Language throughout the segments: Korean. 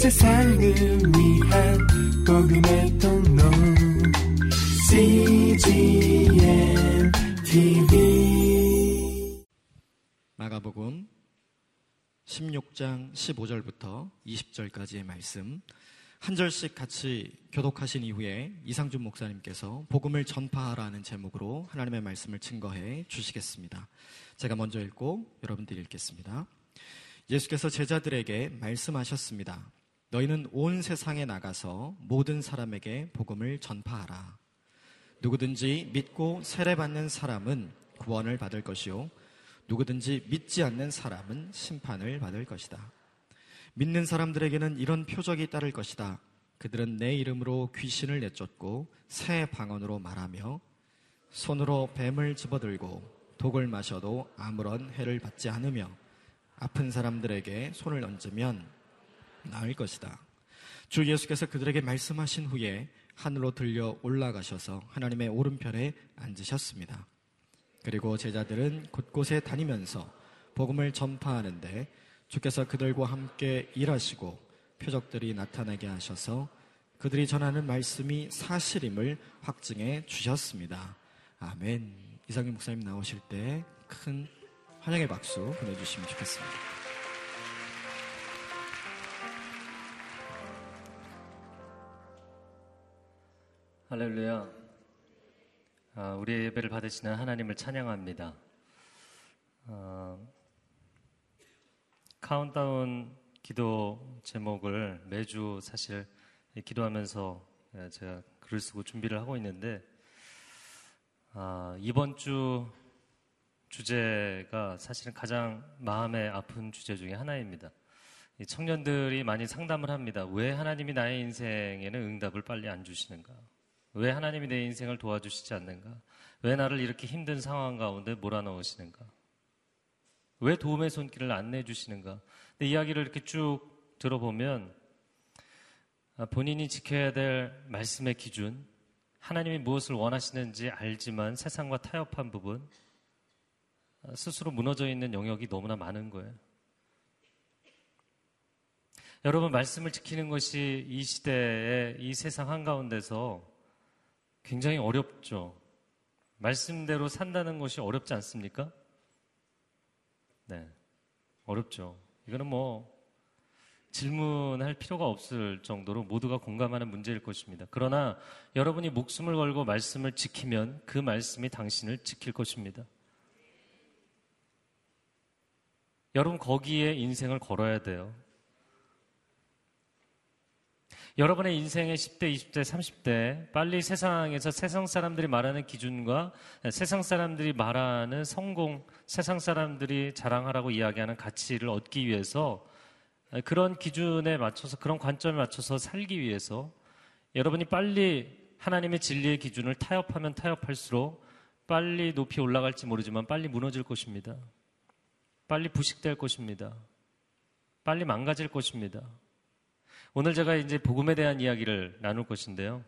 세상을 위한 복음의 통로 CGM TV 마가복음 16장 15절부터 20절까지의 말씀 한 절씩 같이 교독하신 이후에 이상준 목사님께서 복음을 전파하라는 제목으로 하나님의 말씀을 증거해 주시겠습니다. 제가 먼저 읽고 여러분들이 읽겠습니다. 예수께서 제자들에게 말씀하셨습니다. 너희는 온 세상에 나가서 모든 사람에게 복음을 전파하라. 누구든지 믿고 세례받는 사람은 구원을 받을 것이요. 누구든지 믿지 않는 사람은 심판을 받을 것이다. 믿는 사람들에게는 이런 표적이 따를 것이다. 그들은 내 이름으로 귀신을 내쫓고 새 방언으로 말하며 손으로 뱀을 집어들고 독을 마셔도 아무런 해를 받지 않으며 아픈 사람들에게 손을 얹으면 나을 것이다. 주 예수께서 그들에게 말씀하신 후에 하늘로 들려 올라가셔서 하나님의 오른편에 앉으셨습니다. 그리고 제자들은 곳곳에 다니면서 복음을 전파하는데 주께서 그들과 함께 일하시고 표적들이 나타나게 하셔서 그들이 전하는 말씀이 사실임을 확증해 주셨습니다. 아멘. 이상희 목사님 나오실 때 큰 환영의 박수 보내주시면 좋겠습니다. 할렐루야. 아, 우리의 예배를 받으시는 하나님을 찬양합니다. 어, 카운트다운 기도 제목을 매주 사실 기도하면서 예, 제가 글을 쓰고 준비를 하고 있는데 아, 이번 주 주제가 사실은 가장 마음에 아픈 주제 중에 하나입니다. 청년들이 많이 상담을 합니다. 왜 하나님이 나의 인생에는 응답을 빨리 안 주시는가? 왜 하나님이 내 인생을 도와주시지 않는가? 왜 나를 이렇게 힘든 상황 가운데 몰아넣으시는가? 왜 도움의 손길을 안 내주시는가? 이야기를 이렇게 쭉 들어보면 아, 본인이 지켜야 될 말씀의 기준, 하나님이 무엇을 원하시는지 알지만 세상과 타협한 부분, 아, 스스로 무너져 있는 영역이 너무나 많은 거예요. 여러분, 말씀을 지키는 것이 이 시대의 이 세상 한가운데서 굉장히 어렵죠. 말씀대로 산다는 것이 어렵지 않습니까? 네. 어렵죠. 이거는 뭐 질문할 필요가 없을 정도로 모두가 공감하는 문제일 것입니다. 그러나 여러분이 목숨을 걸고 말씀을 지키면 그 말씀이 당신을 지킬 것입니다. 여러분 거기에 인생을 걸어야 돼요. 여러분의 인생의 10대, 20대, 30대 빨리 세상에서 세상 사람들이 말하는 기준과 세상 사람들이 말하는 성공, 세상 사람들이 자랑하라고 이야기하는 가치를 얻기 위해서 그런 기준에 맞춰서 그런 관점에 맞춰서 살기 위해서 여러분이 빨리 하나님의 진리의 기준을 타협하면 타협할수록 빨리 높이 올라갈지 모르지만 빨리 무너질 것입니다. 빨리 부식될 것입니다. 빨리 망가질 것입니다. 오늘 제가 이제 복음에 대한 이야기를 나눌 것인데요.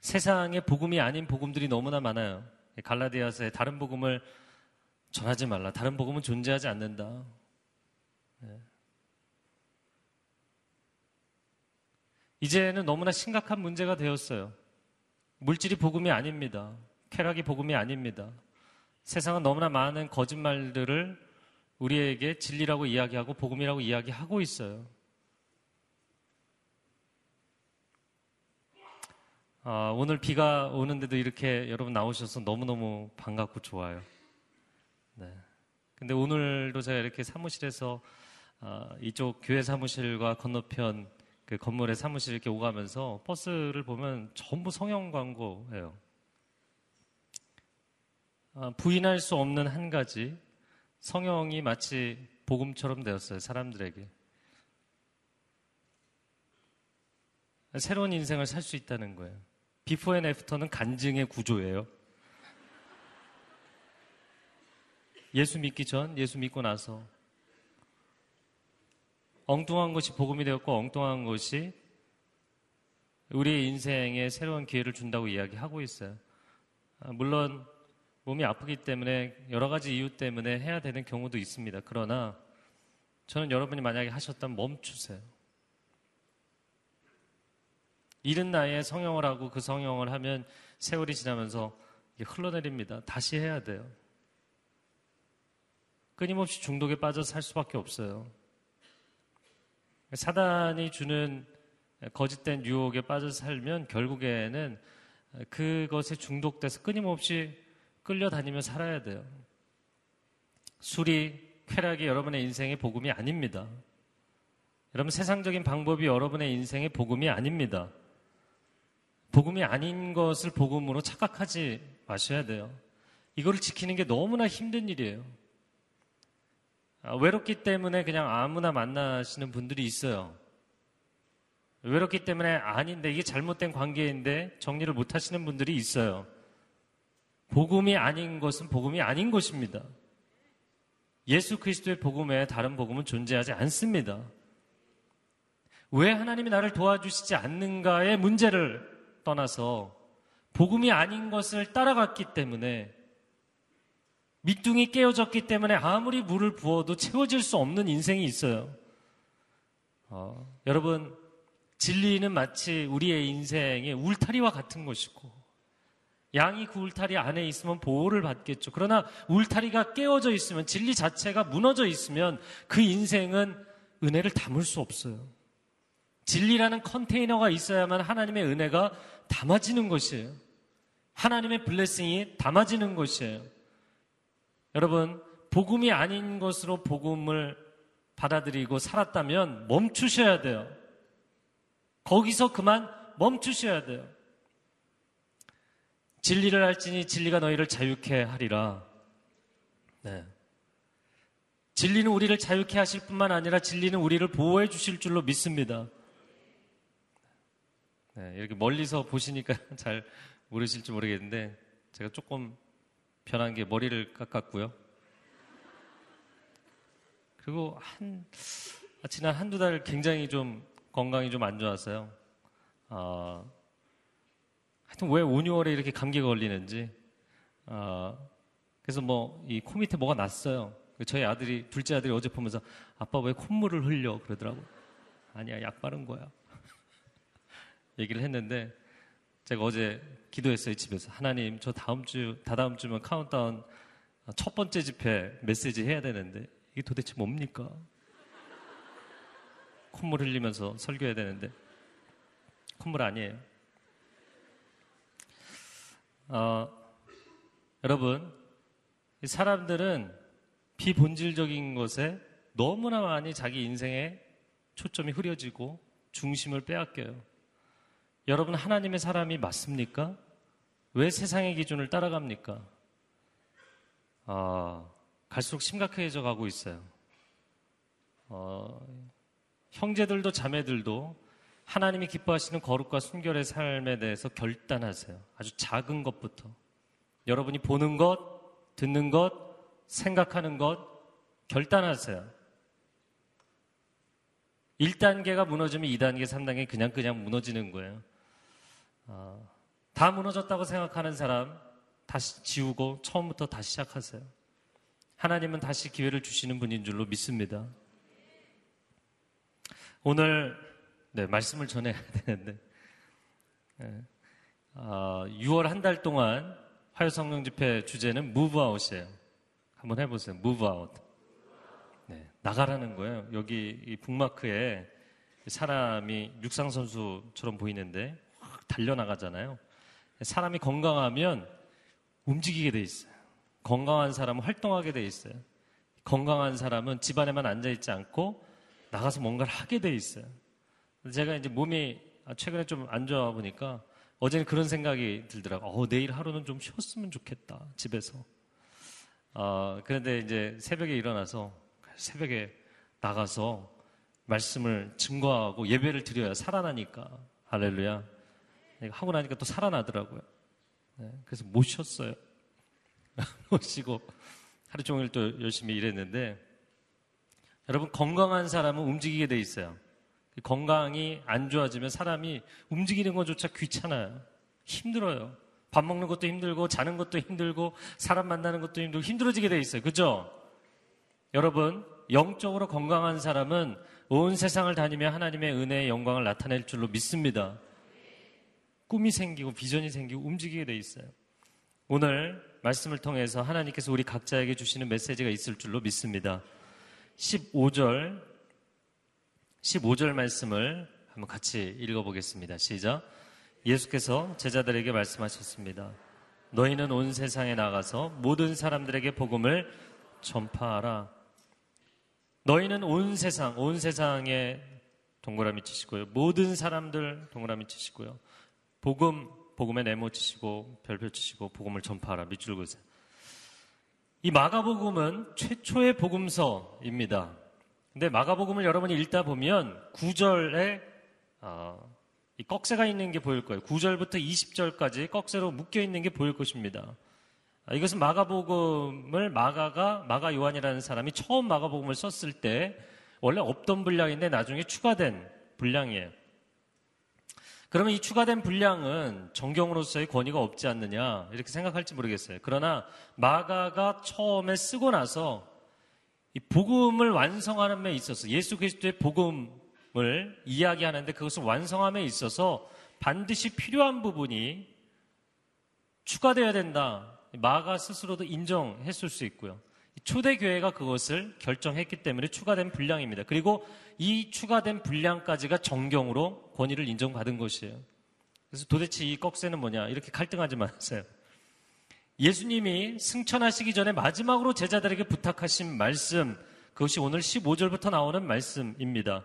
세상에 복음이 아닌 복음들이 너무나 많아요. 갈라디아서에 다른 복음을 전하지 말라. 다른 복음은 존재하지 않는다. 네. 이제는 너무나 심각한 문제가 되었어요. 물질이 복음이 아닙니다. 쾌락이 복음이 아닙니다. 세상은 너무나 많은 거짓말들을 우리에게 진리라고 이야기하고 복음이라고 이야기하고 있어요. 아, 오늘 비가 오는데도 이렇게 여러분 나오셔서 너무너무 반갑고 좋아요. 네. 근데 오늘도 제가 이렇게 사무실에서 아, 이쪽 교회 사무실과 건너편 그 건물에 사무실 이렇게 오가면서 버스를 보면 전부 성형 광고예요. 아, 부인할 수 없는 한 가지 성형이 마치 복음처럼 되었어요 사람들에게. 새로운 인생을 살 수 있다는 거예요. before and after는 간증의 구조예요. 예수 믿기 전, 예수 믿고 나서 엉뚱한 것이 복음이 되었고 엉뚱한 것이 우리의 인생에 새로운 기회를 준다고 이야기하고 있어요. 아, 물론 몸이 아프기 때문에 여러 가지 이유 때문에 해야 되는 경우도 있습니다. 그러나 저는 여러분이 만약에 하셨다면 멈추세요. 이른 나이에 성형을 하고 그 성형을 하면 세월이 지나면서 흘러내립니다. 다시 해야 돼요. 끊임없이 중독에 빠져 살 수밖에 없어요. 사단이 주는 거짓된 유혹에 빠져 살면 결국에는 그것에 중독돼서 끊임없이 끌려다니며 살아야 돼요. 술이 쾌락이 여러분의 인생의 복음이 아닙니다. 여러분 세상적인 방법이 여러분의 인생의 복음이 아닙니다. 복음이 아닌 것을 복음으로 착각하지 마셔야 돼요. 이거를 지키는 게 너무나 힘든 일이에요. 아, 외롭기 때문에 그냥 아무나 만나시는 분들이 있어요. 외롭기 때문에 아닌데 이게 잘못된 관계인데 정리를 못 하시는 분들이 있어요. 복음이 아닌 것은 복음이 아닌 것입니다. 예수 그리스도의 복음 외에 다른 복음은 존재하지 않습니다. 왜 하나님이 나를 도와주시지 않는가의 문제를 떠나서 복음이 아닌 것을 따라갔기 때문에 밑둥이 깨어졌기 때문에 아무리 물을 부어도 채워질 수 없는 인생이 있어요. 어, 여러분, 진리는 마치 우리의 인생의 울타리와 같은 것이고, 양이 그 울타리 안에 있으면 보호를 받겠죠. 그러나 울타리가 깨어져 있으면, 진리 자체가 무너져 있으면 그 인생은 은혜를 담을 수 없어요. 진리라는 컨테이너가 있어야만 하나님의 은혜가 담아지는 것이에요. 하나님의 블레싱이 담아지는 것이에요. 여러분, 복음이 아닌 것으로 복음을 받아들이고 살았다면 멈추셔야 돼요. 거기서 그만 멈추셔야 돼요. 진리를 알지니 진리가 너희를 자유케 하리라. 네. 진리는 우리를 자유케 하실 뿐만 아니라 진리는 우리를 보호해 주실 줄로 믿습니다. 네, 이렇게 멀리서 보시니까 잘 모르실지 모르겠는데 제가 조금 변한 게 머리를 깎았고요. 그리고 한 지난 한두 달 굉장히 좀 건강이 좀 안 좋았어요. 어, 하여튼 왜 5, 6월에 이렇게 감기가 걸리는지. 어, 그래서 뭐 이 코 밑에 뭐가 났어요. 저희 아들이 둘째 아들이 어제 보면서 아빠 왜 콧물을 흘려 그러더라고. 아니야 약 바른 거야. 얘기를 했는데 제가 어제 기도했어요 집에서 하나님 저 다음 주 다다음 주면 카운트다운 첫 번째 집회 메시지 해야 되는데 이게 도대체 뭡니까? 콧물 흘리면서 설교해야 되는데 콧물 아니에요. 어, 여러분 사람들은 비본질적인 것에 너무나 많이 자기 인생에 초점이 흐려지고 중심을 빼앗겨요. 여러분 하나님의 사람이 맞습니까? 왜 세상의 기준을 따라갑니까? 아, 갈수록 심각해져 가고 있어요. 어, 형제들도 자매들도 하나님이 기뻐하시는 거룩과 순결의 삶에 대해서 결단하세요. 아주 작은 것부터. 여러분이 보는 것, 듣는 것, 생각하는 것, 결단하세요. 1단계가 무너지면 2단계, 3단계 그냥 그냥 무너지는 거예요. 어, 다 무너졌다고 생각하는 사람 다시 지우고 처음부터 다시 시작하세요. 하나님은 다시 기회를 주시는 분인 줄로 믿습니다. 오늘 네, 말씀을 전해야 되는데 네, 어, 6월 한 달 동안 화요 성령 집회 주제는 무브아웃이에요. 한번 해보세요. 무브아웃. 네, 나가라는 거예요. 여기 이 북마크에 사람이 육상 선수처럼 보이는데 달려나가잖아요. 사람이 건강하면 움직이게 돼 있어요. 건강한 사람은 활동하게 돼 있어요. 건강한 사람은 집안에만 앉아있지 않고 나가서 뭔가를 하게 돼 있어요. 제가 이제 몸이 최근에 좀 안 좋아 보니까 어제는 그런 생각이 들더라고요. 어, 내일 하루는 좀 쉬었으면 좋겠다, 집에서. 어, 그런데 이제 새벽에 일어나서 새벽에 나가서 말씀을 증거하고 예배를 드려야 살아나니까. 할렐루야. 하고 나니까 또 살아나더라고요. 네, 그래서. 못 쉬고 하루 종일 또 열심히 일했는데 여러분 건강한 사람은 움직이게 돼 있어요. 건강이 안 좋아지면 사람이 움직이는 것조차 귀찮아요. 힘들어요. 밥 먹는 것도 힘들고 자는 것도 힘들고 사람 만나는 것도 힘들고 힘들어지게 돼 있어요. 그죠? 여러분 영적으로 건강한 사람은 온 세상을 다니며 하나님의 은혜의 영광을 나타낼 줄로 믿습니다. 꿈이 생기고 비전이 생기고 움직이게 돼 있어요. 오늘 말씀을 통해서 하나님께서 우리 각자에게 주시는 메시지가 있을 줄로 믿습니다. 15절 15절 말씀을 한번 같이 읽어보겠습니다. 시작. 예수께서 제자들에게 말씀하셨습니다. 너희는 온 세상에 나가서 모든 사람들에게 복음을 전파하라. 너희는 온 세상, 온 세상에 동그라미 치시고요. 모든 사람들 동그라미 치시고요. 복음, 복음에 네모 치시고 별표 치시고 복음을 전파하라. 밑줄 그으세요. 이 마가복음은 최초의 복음서입니다. 근데 마가복음을 여러분이 읽다 보면 9절에 어, 이 꺽쇠가 있는 게 보일 거예요. 9절부터 20절까지 꺽쇠로 묶여 있는 게 보일 것입니다. 아, 이것은 마가복음을 마가가 마가 요한이라는 사람이 처음 마가복음을 썼을 때 원래 없던 분량인데 나중에 추가된 분량이에요. 그러면 이 추가된 분량은 정경으로서의 권위가 없지 않느냐 이렇게 생각할지 모르겠어요. 그러나 마가가 처음에 쓰고 나서 이 복음을 완성하는 데 있어서 예수 그리스도의 복음을 이야기하는데 그것을 완성함에 있어서 반드시 필요한 부분이 추가되어야 된다. 마가 스스로도 인정했을 수 있고요. 초대교회가 그것을 결정했기 때문에 추가된 분량입니다. 그리고 이 추가된 분량까지가 정경으로 권위를 인정받은 것이에요. 그래서 도대체 이 꺽쇠는 뭐냐? 이렇게 갈등하지 마세요. 예수님이 승천하시기 전에 마지막으로 제자들에게 부탁하신 말씀, 그것이 오늘 15절부터 나오는 말씀입니다.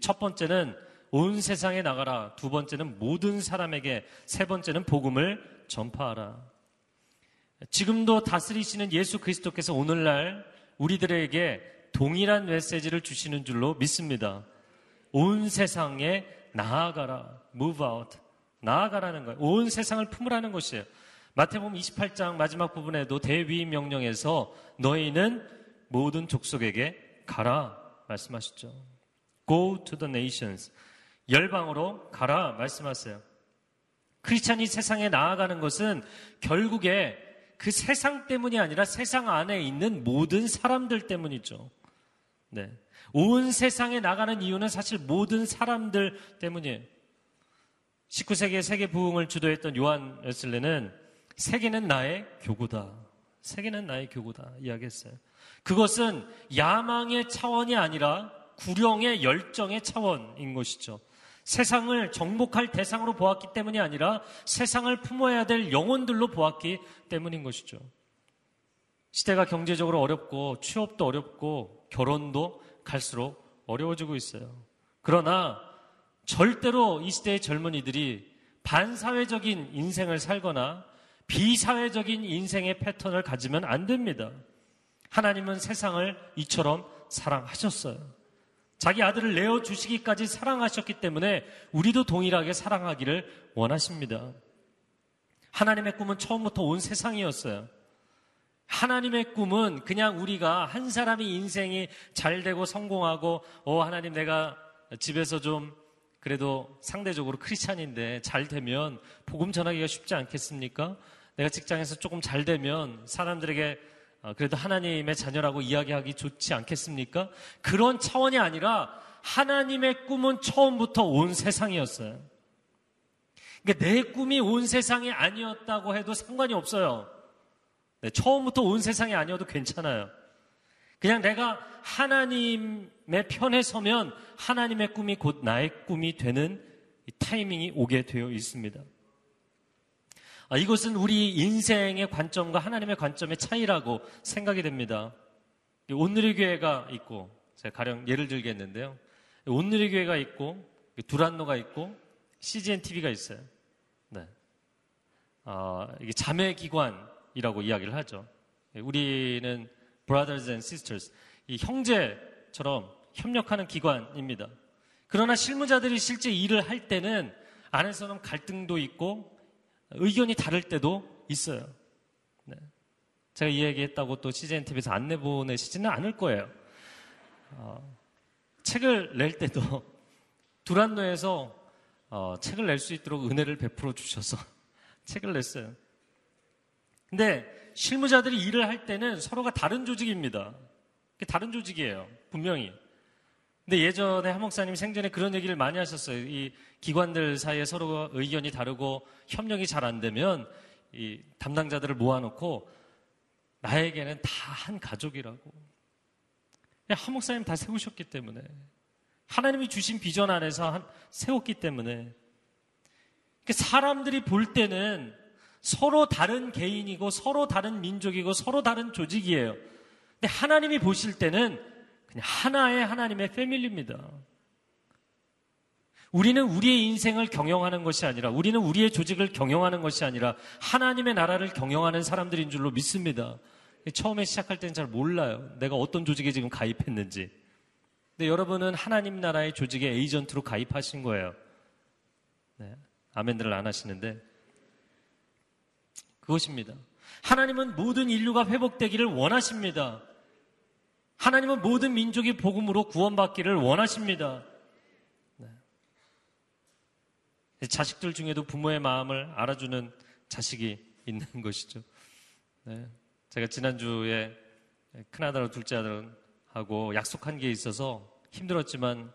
첫 번째는 온 세상에 나가라. 두 번째는 모든 사람에게, 세 번째는 복음을 전파하라. 지금도 다스리시는 예수 그리스도께서 오늘날 우리들에게 동일한 메시지를 주시는 줄로 믿습니다. 온 세상에 나아가라. move out. 나아가라는 거예요. 온 세상을 품으라는 것이에요. 마태복음 28장 마지막 부분에도 대위 명령에서 너희는 모든 족속에게 가라 말씀하셨죠. Go to the nations. 열방으로 가라 말씀하세요. 크리스찬이 세상에 나아가는 것은 결국에 그 세상 때문이 아니라 세상 안에 있는 모든 사람들 때문이죠. 네. 온 세상에 나가는 이유는 사실 모든 사람들 때문이에요. 19세기의 세계 부흥을 주도했던 요한 웨슬레는 세계는 나의 교구다. 세계는 나의 교구다. 이야기했어요. 그것은 야망의 차원이 아니라 구령의 열정의 차원인 것이죠. 세상을 정복할 대상으로 보았기 때문이 아니라 세상을 품어야 될 영혼들로 보았기 때문인 것이죠. 시대가 경제적으로 어렵고 취업도 어렵고 결혼도 갈수록 어려워지고 있어요. 그러나 절대로 이 시대의 젊은이들이 반사회적인 인생을 살거나 비사회적인 인생의 패턴을 가지면 안 됩니다. 하나님은 세상을 이처럼 사랑하셨어요. 자기 아들을 내어 주시기까지 사랑하셨기 때문에 우리도 동일하게 사랑하기를 원하십니다. 하나님의 꿈은 처음부터 온 세상이었어요. 하나님의 꿈은 그냥 우리가 한 사람이 인생이 잘 되고 성공하고, 어, 하나님 내가 집에서 좀 그래도 상대적으로 크리스찬인데 잘 되면 복음 전하기가 쉽지 않겠습니까? 내가 직장에서 조금 잘 되면 사람들에게 어, 그래도 하나님의 자녀라고 이야기하기 좋지 않겠습니까? 그런 차원이 아니라 하나님의 꿈은 처음부터 온 세상이었어요. 그러니까 내 꿈이 온 세상이 아니었다고 해도 상관이 없어요. 네, 처음부터 온 세상이 아니어도 괜찮아요. 그냥 내가 하나님의 편에 서면 하나님의 꿈이 곧 나의 꿈이 되는 타이밍이 오게 되어 있습니다. 아, 이것은 우리 인생의 관점과 하나님의 관점의 차이라고 생각이 됩니다. 온누리 교회가 있고 제가 가령 예를 들겠는데요. 온누리 교회가 있고 두란노가 있고 CGN TV가 있어요. 네. 아, 이게 자매 기관 이라고 이야기를 하죠. 우리는 brothers and sisters, 이 형제처럼 협력하는 기관입니다. 그러나 실무자들이 실제 일을 할 때는 안에서는 갈등도 있고 의견이 다를 때도 있어요. 네. 제가 이 얘기했다고 또 CJN TV에서 안내 보내시지는 않을 거예요. 어, 책을 낼 때도 두란노에서 어, 책을 낼 수 있도록 은혜를 베풀어 주셔서 책을 냈어요. 근데 실무자들이 일을 할 때는 서로가 다른 조직입니다. 다른 조직이에요. 분명히. 근데 예전에 한 목사님 생전에 그런 얘기를 많이 하셨어요. 이 기관들 사이에 서로 의견이 다르고 협력이 잘 안 되면 이 담당자들을 모아놓고 나에게는 다 한 가족이라고. 한 목사님 다 세우셨기 때문에 하나님이 주신 비전 안에서 한, 세웠기 때문에 사람들이 볼 때는 서로 다른 개인이고 서로 다른 민족이고 서로 다른 조직이에요. 근데 하나님이 보실 때는 그냥 하나의 하나님의 패밀리입니다. 우리는 우리의 인생을 경영하는 것이 아니라 우리는 우리의 조직을 경영하는 것이 아니라 하나님의 나라를 경영하는 사람들인 줄로 믿습니다. 처음에 시작할 때는 잘 몰라요. 내가 어떤 조직에 지금 가입했는지. 근데 여러분은 하나님 나라의 조직의 에이전트로 가입하신 거예요. 네. 아멘들을 안 하시는데 그것입니다. 하나님은 모든 인류가 회복되기를 원하십니다. 하나님은 모든 민족이 복음으로 구원받기를 원하십니다. 네. 자식들 중에도 부모의 마음을 알아주는 자식이 있는 것이죠. 네. 제가 지난주에 큰아들, 둘째 아들하고 약속한 게 있어서 힘들었지만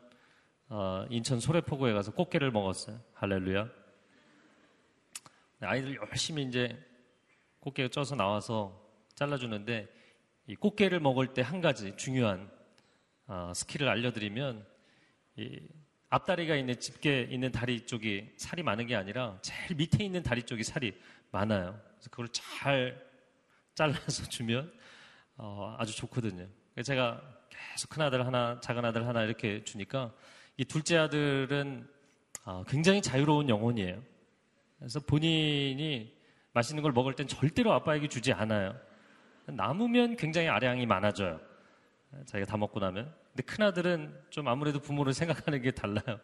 어, 인천 소래포구에 가서 꽃게를 먹었어요. 할렐루야. 아이들 열심히 이제 꽃게 쪄서 나와서 잘라주는데 이 꽃게를 먹을 때 한 가지 중요한 어, skill을 알려드리면 이 앞다리가 있는 집게 있는 다리 쪽이 살이 많은 게 아니라 제일 밑에 있는 다리 쪽이 살이 많아요. 그래서 그걸 잘 잘라서 주면 어, 아주 좋거든요. 제가 계속 큰 아들 하나, 작은 아들 하나 이렇게 주니까 이 둘째 아들은 어, 굉장히 자유로운 영혼이에요. 그래서 본인이 맛있는 걸 먹을 땐 절대로 아빠에게 주지 않아요. 남으면 굉장히 아량이 많아져요. 자기가 다 먹고 나면. 근데 큰아들은 좀 아무래도 부모를 생각하는 게 달라요.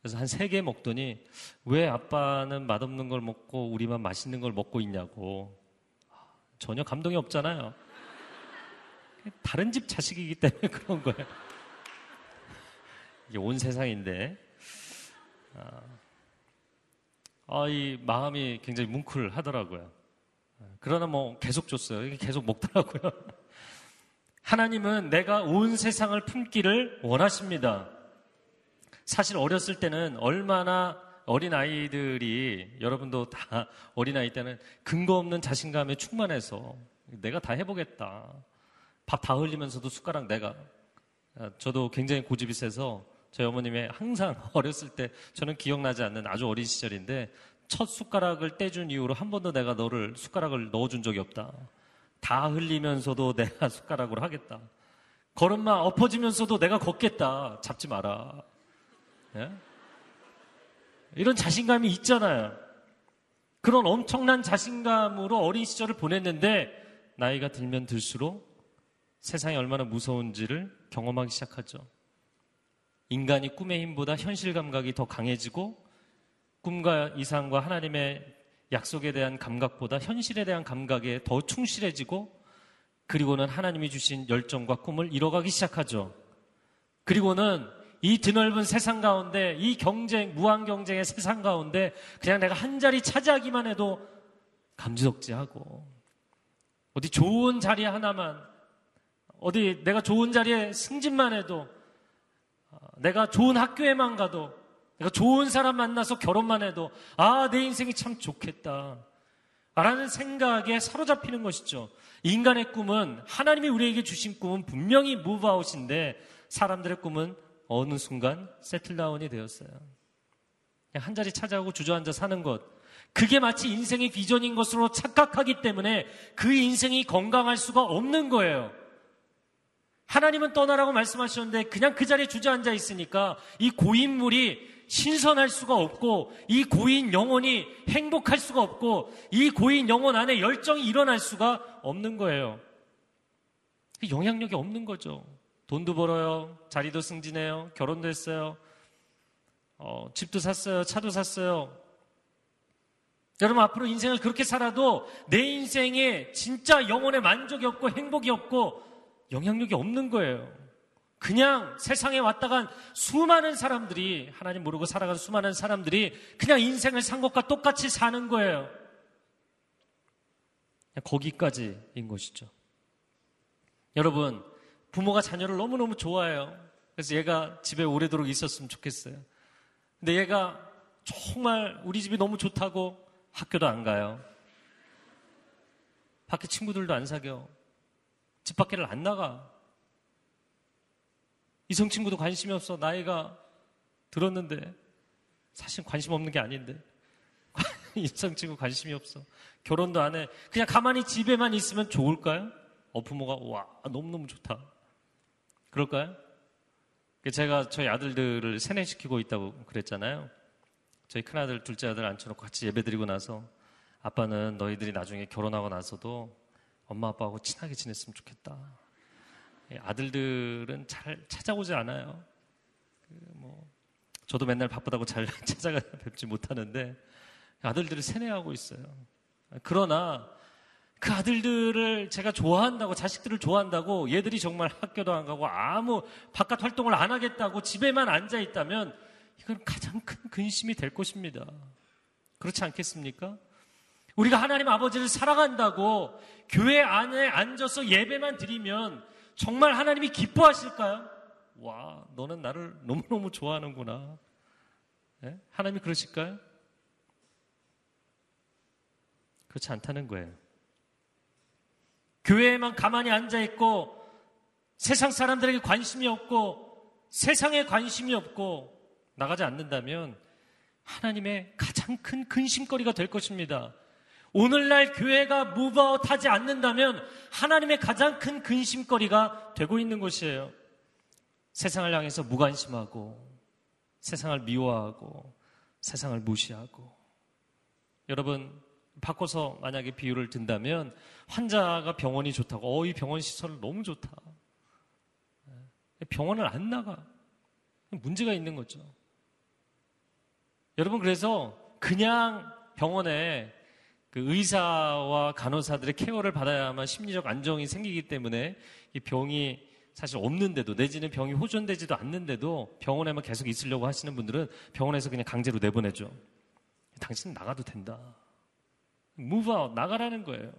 그래서 한 세 개 먹더니 왜 아빠는 맛없는 걸 먹고 우리만 맛있는 걸 먹고 있냐고. 전혀 감동이 없잖아요. 다른 집 자식이기 때문에 그런 거예요. 이게 온 세상인데. 아, 아, 이 마음이 굉장히 뭉클하더라고요. 그러나 뭐 계속 줬어요. 계속 먹더라고요. 하나님은 내가 온 세상을 품기를 원하십니다. 사실 어렸을 때는 얼마나 어린 아이들이 여러분도 다 어린 아이 때는 근거 없는 자신감에 충만해서 내가 다 해보겠다. 밥 다 흘리면서도 숟가락 내가. 저도 굉장히 고집이 세서 저희 어머님의 항상 어렸을 때 저는 기억나지 않는 아주 어린 시절인데 첫 숟가락을 떼준 이후로 한 번도 내가 너를 숟가락을 넣어준 적이 없다. 다 흘리면서도 내가 숟가락으로 하겠다. 걸음마 엎어지면서도 내가 걷겠다. 잡지 마라. 예? 이런 자신감이 있잖아요. 그런 엄청난 자신감으로 어린 시절을 보냈는데 나이가 들면 들수록 세상이 얼마나 무서운지를 경험하기 시작하죠. 인간이 꿈의 힘보다 현실 감각이 더 강해지고 꿈과 이상과 하나님의 약속에 대한 감각보다 현실에 대한 감각에 더 충실해지고 그리고는 하나님이 주신 열정과 꿈을 이뤄가기 시작하죠. 그리고는 이 드넓은 세상 가운데 이 경쟁, 무한 경쟁의 세상 가운데 그냥 내가 한 자리 차지하기만 해도 감지덕지하고 어디 좋은 자리 하나만 어디 내가 좋은 자리에 승진만 해도 어, 내가 좋은 학교에만 가도 내가 좋은 사람 만나서 결혼만 해도 아, 내 인생이 참 좋겠다. 라는 생각에 사로잡히는 것이죠. 인간의 꿈은 하나님이 우리에게 주신 꿈은 분명히 무브아웃인데 사람들의 꿈은 어느 순간 세틀다운이 되었어요. 한 자리 찾아오고 주저앉아 사는 것. 그게 마치 인생의 비전인 것으로 착각하기 때문에 그 인생이 건강할 수가 없는 거예요. 하나님은 떠나라고 말씀하셨는데 그냥 그 자리에 주저앉아 있으니까 이 고인물이 신선할 수가 없고 이 고인 영혼이 행복할 수가 없고 이 고인 영혼 안에 열정이 일어날 수가 없는 거예요. 영향력이 없는 거죠. 돈도 벌어요. 자리도 승진해요. 결혼도 했어요. 어, 집도 샀어요. 차도 샀어요. 여러분 앞으로 인생을 그렇게 살아도 내 인생에 진짜 영혼의 만족이 없고 행복이 없고 영향력이 없는 거예요. 그냥 세상에 왔다 간 수많은 사람들이 하나님 모르고 살아간 수많은 사람들이 그냥 인생을 산 것과 똑같이 사는 거예요. 거기까지인 것이죠. 여러분, 부모가 자녀를 너무너무 좋아해요. 그래서 얘가 집에 오래도록 있었으면 좋겠어요. 근데 얘가 정말 우리 집이 너무 좋다고 학교도 안 가요. 밖에 친구들도 안 사겨. 집 밖에를 안 나가. 이성 친구도 관심이 없어. 나이가 들었는데 사실 관심 없는 게 아닌데 이성 친구 관심이 없어. 결혼도 안 해. 그냥 가만히 집에만 있으면 좋을까요? 어 부모가 와 너무너무 좋다. 그럴까요? 제가 저희 아들들을 세뇌시키고 있다고 그랬잖아요. 저희 큰아들, 둘째 아들 앉혀놓고 같이 예배 드리고 나서 아빠는 너희들이 나중에 결혼하고 나서도 엄마 아빠하고 친하게 지냈으면 좋겠다. 아들들은 잘 찾아오지 않아요. 그뭐 저도 맨날 바쁘다고 잘 찾아가 뵙지 못하는데 아들들을 세뇌하고 있어요. 그러나 그 아들들을 제가 좋아한다고, 자식들을 좋아한다고 얘들이 정말 학교도 안 가고 아무 바깥 활동을 안 하겠다고 집에만 앉아 있다면 이건 가장 큰 근심이 될 것입니다. 그렇지 않겠습니까? 우리가 하나님 아버지를 사랑한다고 교회 안에 앉아서 예배만 드리면 정말 하나님이 기뻐하실까요? 와, 너는 나를 너무너무 좋아하는구나. 네? 하나님이 그러실까요? 그렇지 않다는 거예요. 교회에만 가만히 앉아 있고 세상 사람들에게 관심이 없고 세상에 관심이 없고 나가지 않는다면 하나님의 가장 큰 근심거리가 될 것입니다. 오늘날 교회가 무브아웃 하지 않는다면 하나님의 가장 큰 근심거리가 되고 있는 것이에요. 세상을 향해서 무관심하고 세상을 미워하고 세상을 무시하고 여러분 바꿔서 만약에 비유를 든다면 환자가 병원이 좋다고 어 이 병원 시설 너무 좋다. 병원을 안 나가. 문제가 있는 거죠. 여러분 그래서 그냥 병원에 그 의사와 간호사들의 케어를 받아야만 심리적 안정이 생기기 때문에 이 병이 사실 없는데도 내지는 병이 호전되지도 않는데도 병원에만 계속 있으려고 하시는 분들은 병원에서 그냥 강제로 내보내죠. 당신은 나가도 된다. move out, 나가라는 거예요.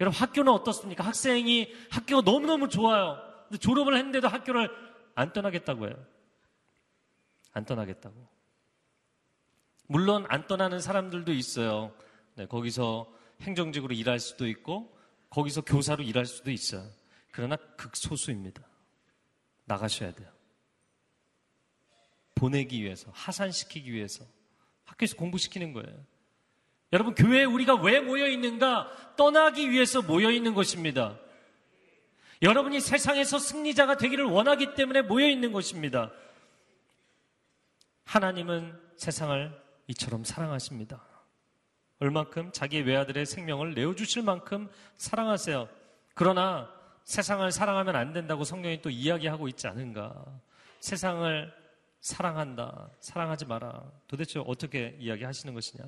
여러분 학교는 어떻습니까? 학생이 학교가 너무너무 좋아요. 근데 졸업을 했는데도 학교를 안 떠나겠다고 해요. 안 떠나겠다고. 물론 안 떠나는 사람들도 있어요. 네, 거기서 행정직으로 일할 수도 있고 거기서 교사로 일할 수도 있어요. 그러나 극소수입니다. 나가셔야 돼요. 보내기 위해서, 하산시키기 위해서 학교에서 공부시키는 거예요. 여러분, 교회에 우리가 왜 모여 있는가? 떠나기 위해서 모여 있는 것입니다. 여러분이 세상에서 승리자가 되기를 원하기 때문에 모여 있는 것입니다. 하나님은 세상을 이처럼 사랑하십니다. 얼만큼 자기의 외아들의 생명을 내어주실 만큼 사랑하세요. 그러나 세상을 사랑하면 안 된다고 성경이 또 이야기하고 있지 않은가? 세상을 사랑한다. 사랑하지 마라. 도대체 어떻게 이야기하시는 것이냐?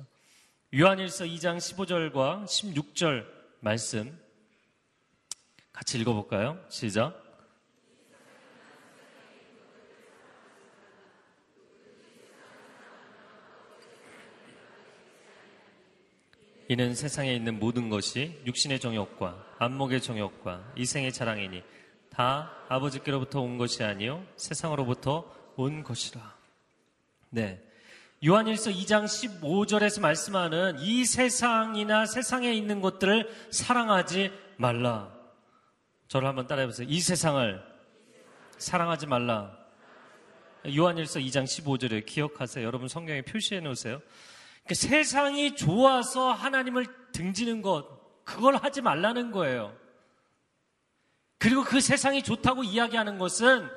요한일서 2장 15절과 16절 말씀 같이 읽어볼까요? 시작. 이는 세상에 있는 모든 것이 육신의 정욕과 안목의 정욕과 이생의 자랑이니 다 아버지께로부터 온 것이 아니요 세상으로부터 온 것이라. 네. 요한일서 2장 15절에서 말씀하는 이 세상이나 세상에 있는 것들을 사랑하지 말라. 저를 한번 따라해 보세요. 이 세상을 사랑하지 말라. 요한일서 2장 15절에 기억하세요. 여러분 성경에 표시해 놓으세요. 그러니까 세상이 좋아서 하나님을 등지는 것, 그걸 하지 말라는 거예요. 그리고 그 세상이 좋다고 이야기하는 것은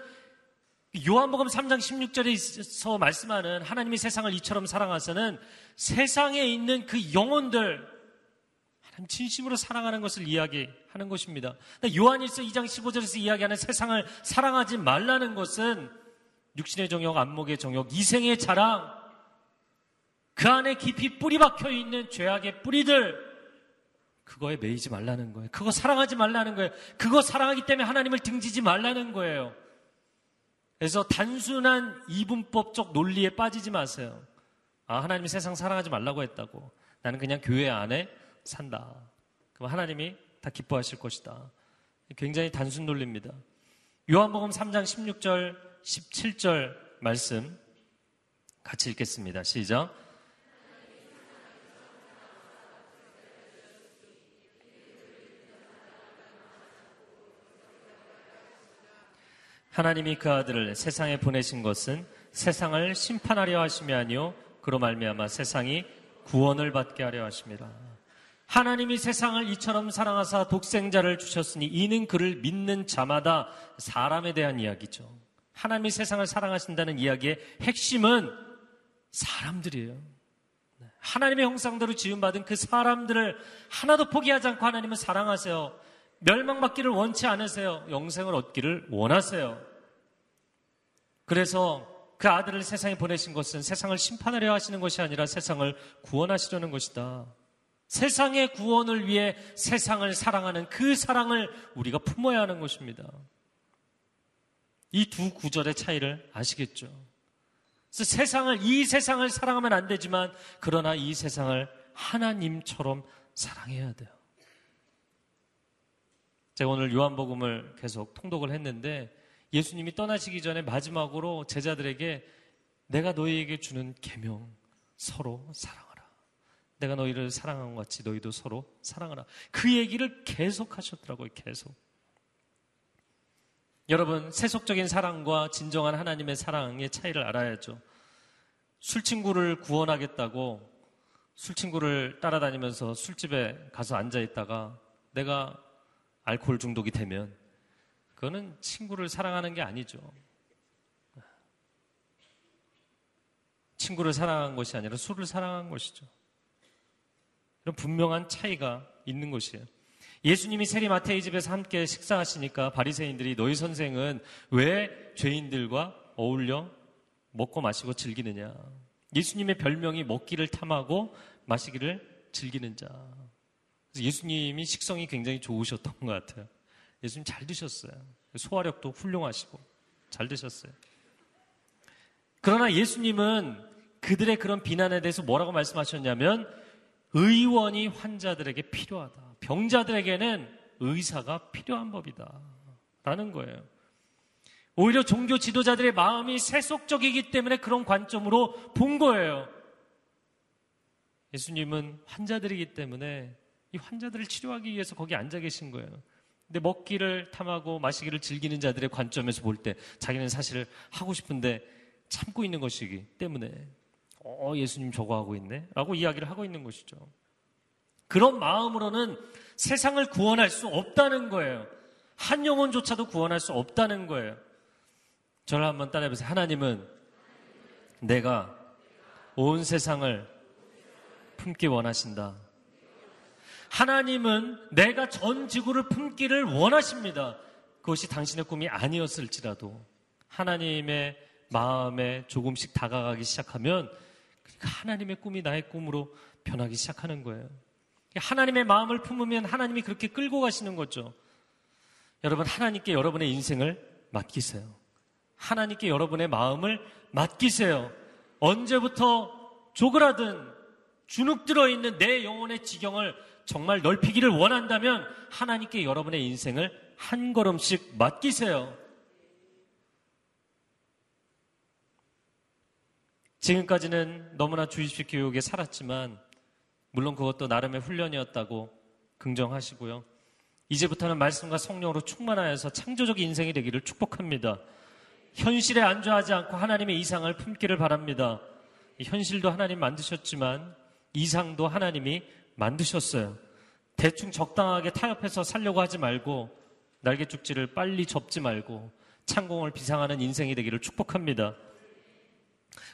요한복음 3장 16절에서 말씀하는 하나님이 세상을 이처럼 사랑하서는 세상에 있는 그 영혼들 하나님 진심으로 사랑하는 것을 이야기하는 것입니다. 요한일서 2장 15절에서 이야기하는 세상을 사랑하지 말라는 것은 육신의 정욕, 안목의 정욕, 이생의 자랑, 그 안에 깊이 뿌리 박혀 있는 죄악의 뿌리들, 그거에 매이지 말라는 거예요. 그거 사랑하지 말라는 거예요. 그거 사랑하기 때문에 하나님을 등지지 말라는 거예요. 그래서 단순한 이분법적 논리에 빠지지 마세요. 아, 하나님이 세상 사랑하지 말라고 했다고. 나는 그냥 교회 안에 산다. 그럼 하나님이 다 기뻐하실 것이다. 굉장히 단순 논리입니다. 요한복음 3장 16절, 17절 말씀 같이 읽겠습니다. 시작. 하나님이 그 아들을 세상에 보내신 것은 세상을 심판하려 하심이 아니요 그로 말미암아 세상이 구원을 받게 하려 하심이라. 하나님이 세상을 이처럼 사랑하사 독생자를 주셨으니 이는 그를 믿는 자마다 사람에 대한 이야기죠. 하나님이 세상을 사랑하신다는 이야기의 핵심은 사람들이에요. 하나님의 형상대로 지음받은 그 사람들을 하나도 포기하지 않고 하나님은 사랑하세요. 멸망받기를 원치 않으세요. 영생을 얻기를 원하세요. 그래서 그 아들을 세상에 보내신 것은 세상을 심판하려 하시는 것이 아니라 세상을 구원하시려는 것이다. 세상의 구원을 위해 세상을 사랑하는 그 사랑을 우리가 품어야 하는 것입니다. 이 두 구절의 차이를 아시겠죠? 그래서 세상을, 이 세상을 사랑하면 안 되지만, 그러나 이 세상을 하나님처럼 사랑해야 돼요. 제가 오늘 요한복음을 계속 통독을 했는데 예수님이 떠나시기 전에 마지막으로 제자들에게 내가 너희에게 주는 계명 서로 사랑하라. 내가 너희를 사랑한 것 같이 너희도 서로 사랑하라. 그 얘기를 계속 하셨더라고요. 계속. 여러분 세속적인 사랑과 진정한 하나님의 사랑의 차이를 알아야죠. 술 친구를 구원하겠다고 술 친구를 따라다니면서 술집에 가서 앉아 있다가 내가 알코올 중독이 되면 그거는 친구를 사랑하는 게 아니죠. 친구를 사랑한 것이 아니라 술을 사랑한 것이죠. 이런 분명한 차이가 있는 것이에요. 예수님이 세리마테이 집에서 함께 식사하시니까 바리새인들이 너희 선생은 왜 죄인들과 어울려 먹고 마시고 즐기느냐? 예수님의 별명이 먹기를 탐하고 마시기를 즐기는 자. 예수님이 식성이 굉장히 좋으셨던 것 같아요. 예수님 잘 드셨어요. 소화력도 훌륭하시고 잘 드셨어요. 그러나 예수님은 그들의 그런 비난에 대해서 뭐라고 말씀하셨냐면 의원이 환자들에게 필요하다. 병자들에게는 의사가 필요한 법이다. 라는 거예요. 오히려 종교 지도자들의 마음이 세속적이기 때문에 그런 관점으로 본 거예요. 예수님은 환자들이기 때문에 이 환자들을 치료하기 위해서 거기 앉아 계신 거예요. 근데 먹기를 탐하고 마시기를 즐기는 자들의 관점에서 볼 때 자기는 사실 하고 싶은데 참고 있는 것이기 때문에 어, 예수님 저거 하고 있네? 라고 이야기를 하고 있는 것이죠. 그런 마음으로는 세상을 구원할 수 없다는 거예요. 한 영혼조차도 구원할 수 없다는 거예요. 저를 한번 따라해보세요. 하나님은 내가 온 세상을 품기 원하신다. 하나님은 내가 전 지구를 품기를 원하십니다. 그것이 당신의 꿈이 아니었을지라도 하나님의 마음에 조금씩 다가가기 시작하면 그러니까 하나님의 꿈이 나의 꿈으로 변하기 시작하는 거예요. 하나님의 마음을 품으면 하나님이 그렇게 끌고 가시는 거죠. 여러분, 하나님께 여러분의 인생을 맡기세요. 하나님께 여러분의 마음을 맡기세요. 언제부터 조그라든 주눅 들어 있는 내 영혼의 지경을 정말 넓히기를 원한다면 하나님께 여러분의 인생을 한 걸음씩 맡기세요. 지금까지는 너무나 주입식 교육에 살았지만 물론 그것도 나름의 훈련이었다고 긍정하시고요. 이제부터는 말씀과 성령으로 충만하여서 창조적 인생이 되기를 축복합니다. 현실에 안주하지 않고 하나님의 이상을 품기를 바랍니다. 현실도 하나님 만드셨지만 이상도 하나님이 만드셨어요. 대충 적당하게 타협해서 살려고 하지 말고 날개 죽지를 빨리 접지 말고 창공을 비상하는 인생이 되기를 축복합니다.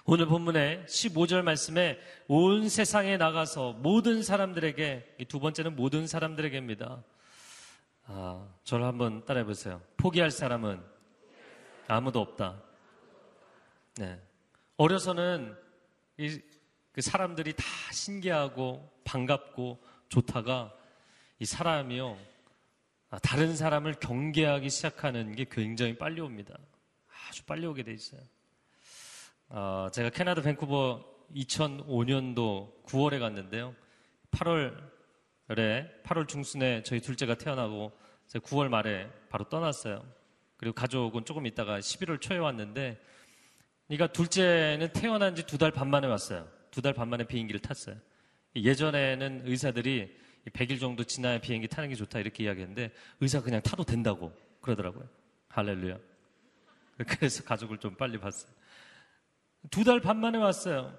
오늘 본문의 15절 말씀에 온 세상에 나가서 모든 사람들에게 두 번째는 모든 사람들에게입니다. 아, 저를 한번 따라해 보세요. 포기할 사람은 아무도 없다. 네. 어려서는 이, 그 사람들이 다 신기하고 반갑고 좋다가 이 사람이요 아, 다른 사람을 경계하기 시작하는 게 굉장히 빨리 옵니다. 아주 빨리 오게 돼 있어요. 어, 제가 캐나다 밴쿠버 2005년도 9월에 갔는데요. 8월에 8월 중순에 저희 둘째가 태어나고 9월 말에 바로 떠났어요. 그리고 가족은 조금 있다가 11월 초에 왔는데 그러니까 둘째는 태어난 지 두 달 반 만에 왔어요. 두 달 반 만에 비행기를 탔어요. 예전에는 의사들이 100일 정도 지나야 비행기 타는 게 좋다 이렇게 이야기했는데 의사 그냥 타도 된다고 그러더라고요. 할렐루야. 그래서 가족을 좀 빨리 봤어요. 두 달 반 만에 왔어요.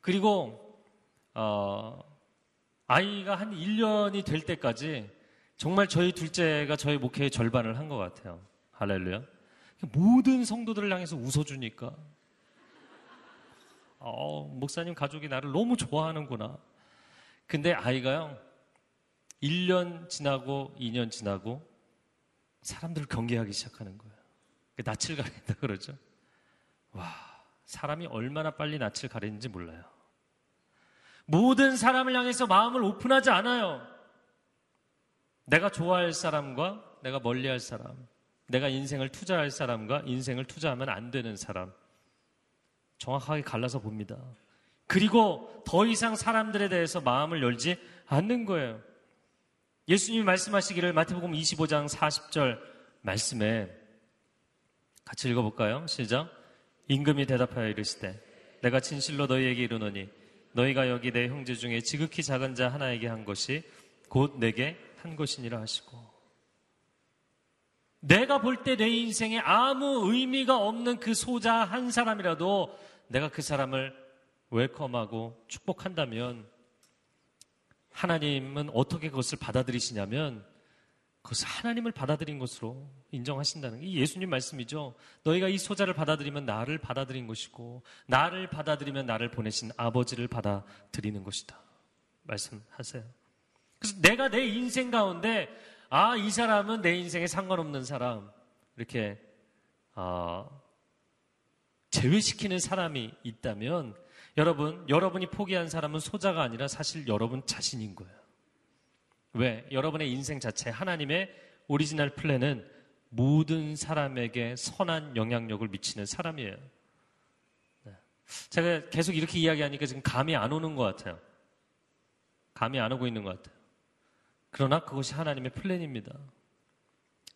그리고 어, 아이가 한 1년이 될 때까지 정말 저희 둘째가 저희 목회의 절반을 한 것 같아요. 할렐루야. 모든 성도들을 향해서 웃어주니까 어, 목사님 가족이 나를 너무 좋아하는구나. 근데 아이가요, 1년 지나고 2년 지나고 사람들을 경계하기 시작하는 거예요. 낯을 가린다 그러죠. 와, 사람이 얼마나 빨리 낯을 가리는지 몰라요. 모든 사람을 향해서 마음을 오픈하지 않아요. 내가 좋아할 사람과 내가 멀리할 사람, 내가 인생을 투자할 사람과 인생을 투자하면 안 되는 사람, 정확하게 갈라서 봅니다. 그리고 더 이상 사람들에 대해서 마음을 열지 않는 거예요. 예수님이 말씀하시기를 마태복음 25장 40절 말씀에 같이 읽어볼까요? 시작. 임금이 대답하여 이르시되 내가 진실로 너희에게 이르노니 너희가 여기 내 형제 중에 지극히 작은 자 하나에게 한 것이 곧 내게 한 것이니라 하시고 내가 볼 때 내 인생에 아무 의미가 없는 그 소자 한 사람이라도 내가 그 사람을 웰컴하고 축복한다면 하나님은 어떻게 그것을 받아들이시냐면 그것을 하나님을 받아들인 것으로 인정하신다는 게 예수님 말씀이죠. 너희가 이 소자를 받아들이면 나를 받아들인 것이고 나를 받아들이면 나를 보내신 아버지를 받아들이는 것이다. 말씀하세요. 그래서 내가 내 인생 가운데 아, 이 사람은 내 인생에 상관없는 사람 이렇게 어, 제외시키는 사람이 있다면 여러분, 여러분이 포기한 사람은 소자가 아니라 사실 여러분 자신인 거예요. 왜? 여러분의 인생 자체, 하나님의 오리지널 플랜은 모든 사람에게 선한 영향력을 미치는 사람이에요. 네. 제가 계속 이렇게 이야기하니까 지금 감이 안 오는 것 같아요. 감이 안 오고 있는 것 같아요. 그러나 그것이 하나님의 플랜입니다.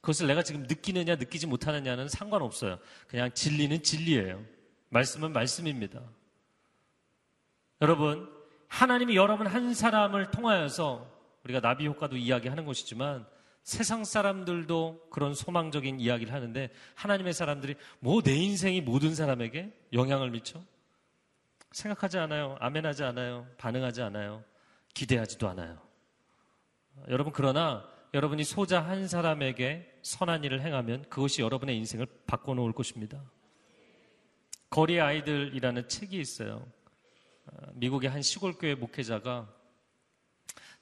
그것을 내가 지금 느끼느냐 느끼지 못하느냐는 상관없어요. 그냥 진리는 진리예요. 말씀은 말씀입니다. 여러분, 하나님이 여러분 한 사람을 통하여서 우리가 나비 효과도 이야기하는 것이지만 세상 사람들도 그런 소망적인 이야기를 하는데 하나님의 사람들이 뭐 내 인생이 모든 사람에게 영향을 미쳐? 생각하지 않아요. 아멘하지 않아요. 반응하지 않아요. 기대하지도 않아요. 여러분 그러나 여러분이 소자 한 사람에게 선한 일을 행하면 그것이 여러분의 인생을 바꿔놓을 것입니다. 거리 아이들이라는 책이 있어요. 어, 미국의 한 시골 교회 목회자가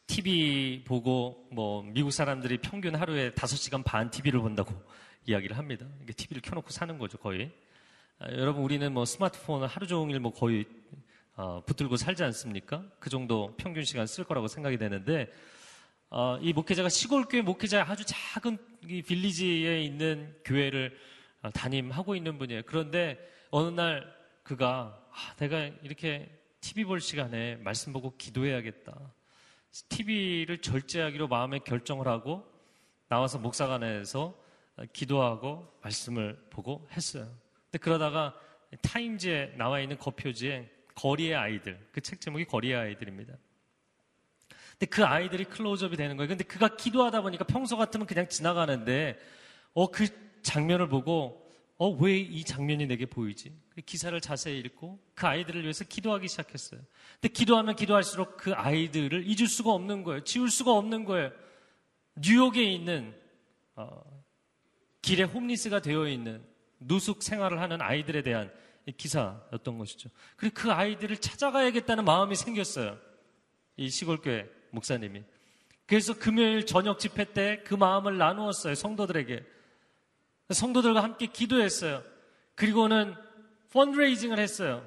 TV 보고 뭐 미국 사람들이 평균 하루에 5시간 반 TV를 본다고 이야기를 합니다. TV를 켜놓고 사는 거죠, 거의. 아, 여러분 우리는 뭐 스마트폰을 하루 종일 뭐 거의 어, 붙들고 살지 않습니까? 그 정도 평균 시간 쓸 거라고 생각이 되는데 어, 이 목회자가 시골 교회 목회자 아주 작은 이 빌리지에 있는 교회를 어, 담임하고 있는 분이에요. 그런데 어느 날 그가 아, 내가 이렇게 TV 볼 시간에 말씀 보고 기도해야겠다. TV를 절제하기로 마음에 결정을 하고 나와서 목사관에서 기도하고 말씀을 보고 했어요. 근데 그러다가 타임즈에 나와 있는 거표지에 거리의 아이들, 그 책 제목이 거리의 아이들입니다. 근데 그 아이들이 클로즈업이 되는 거예요. 근데 그가 기도하다 보니까 평소 같으면 그냥 지나가는데, 어, 그 장면을 보고, 어, 왜 이 장면이 내게 보이지? 그 기사를 자세히 읽고 그 아이들을 위해서 기도하기 시작했어요. 근데 기도하면 기도할수록 그 아이들을 잊을 수가 없는 거예요. 지울 수가 없는 거예요. 뉴욕에 있는, 어, 길에 홈리스가 되어 있는 누숙 생활을 하는 아이들에 대한 기사였던 것이죠. 그리고 그 아이들을 찾아가야겠다는 마음이 생겼어요. 이 시골교회 목사님이. 그래서 금요일 저녁 집회 때 그 마음을 나누었어요. 성도들에게. 성도들과 함께 기도했어요. 그리고는 펀드레이징을 했어요.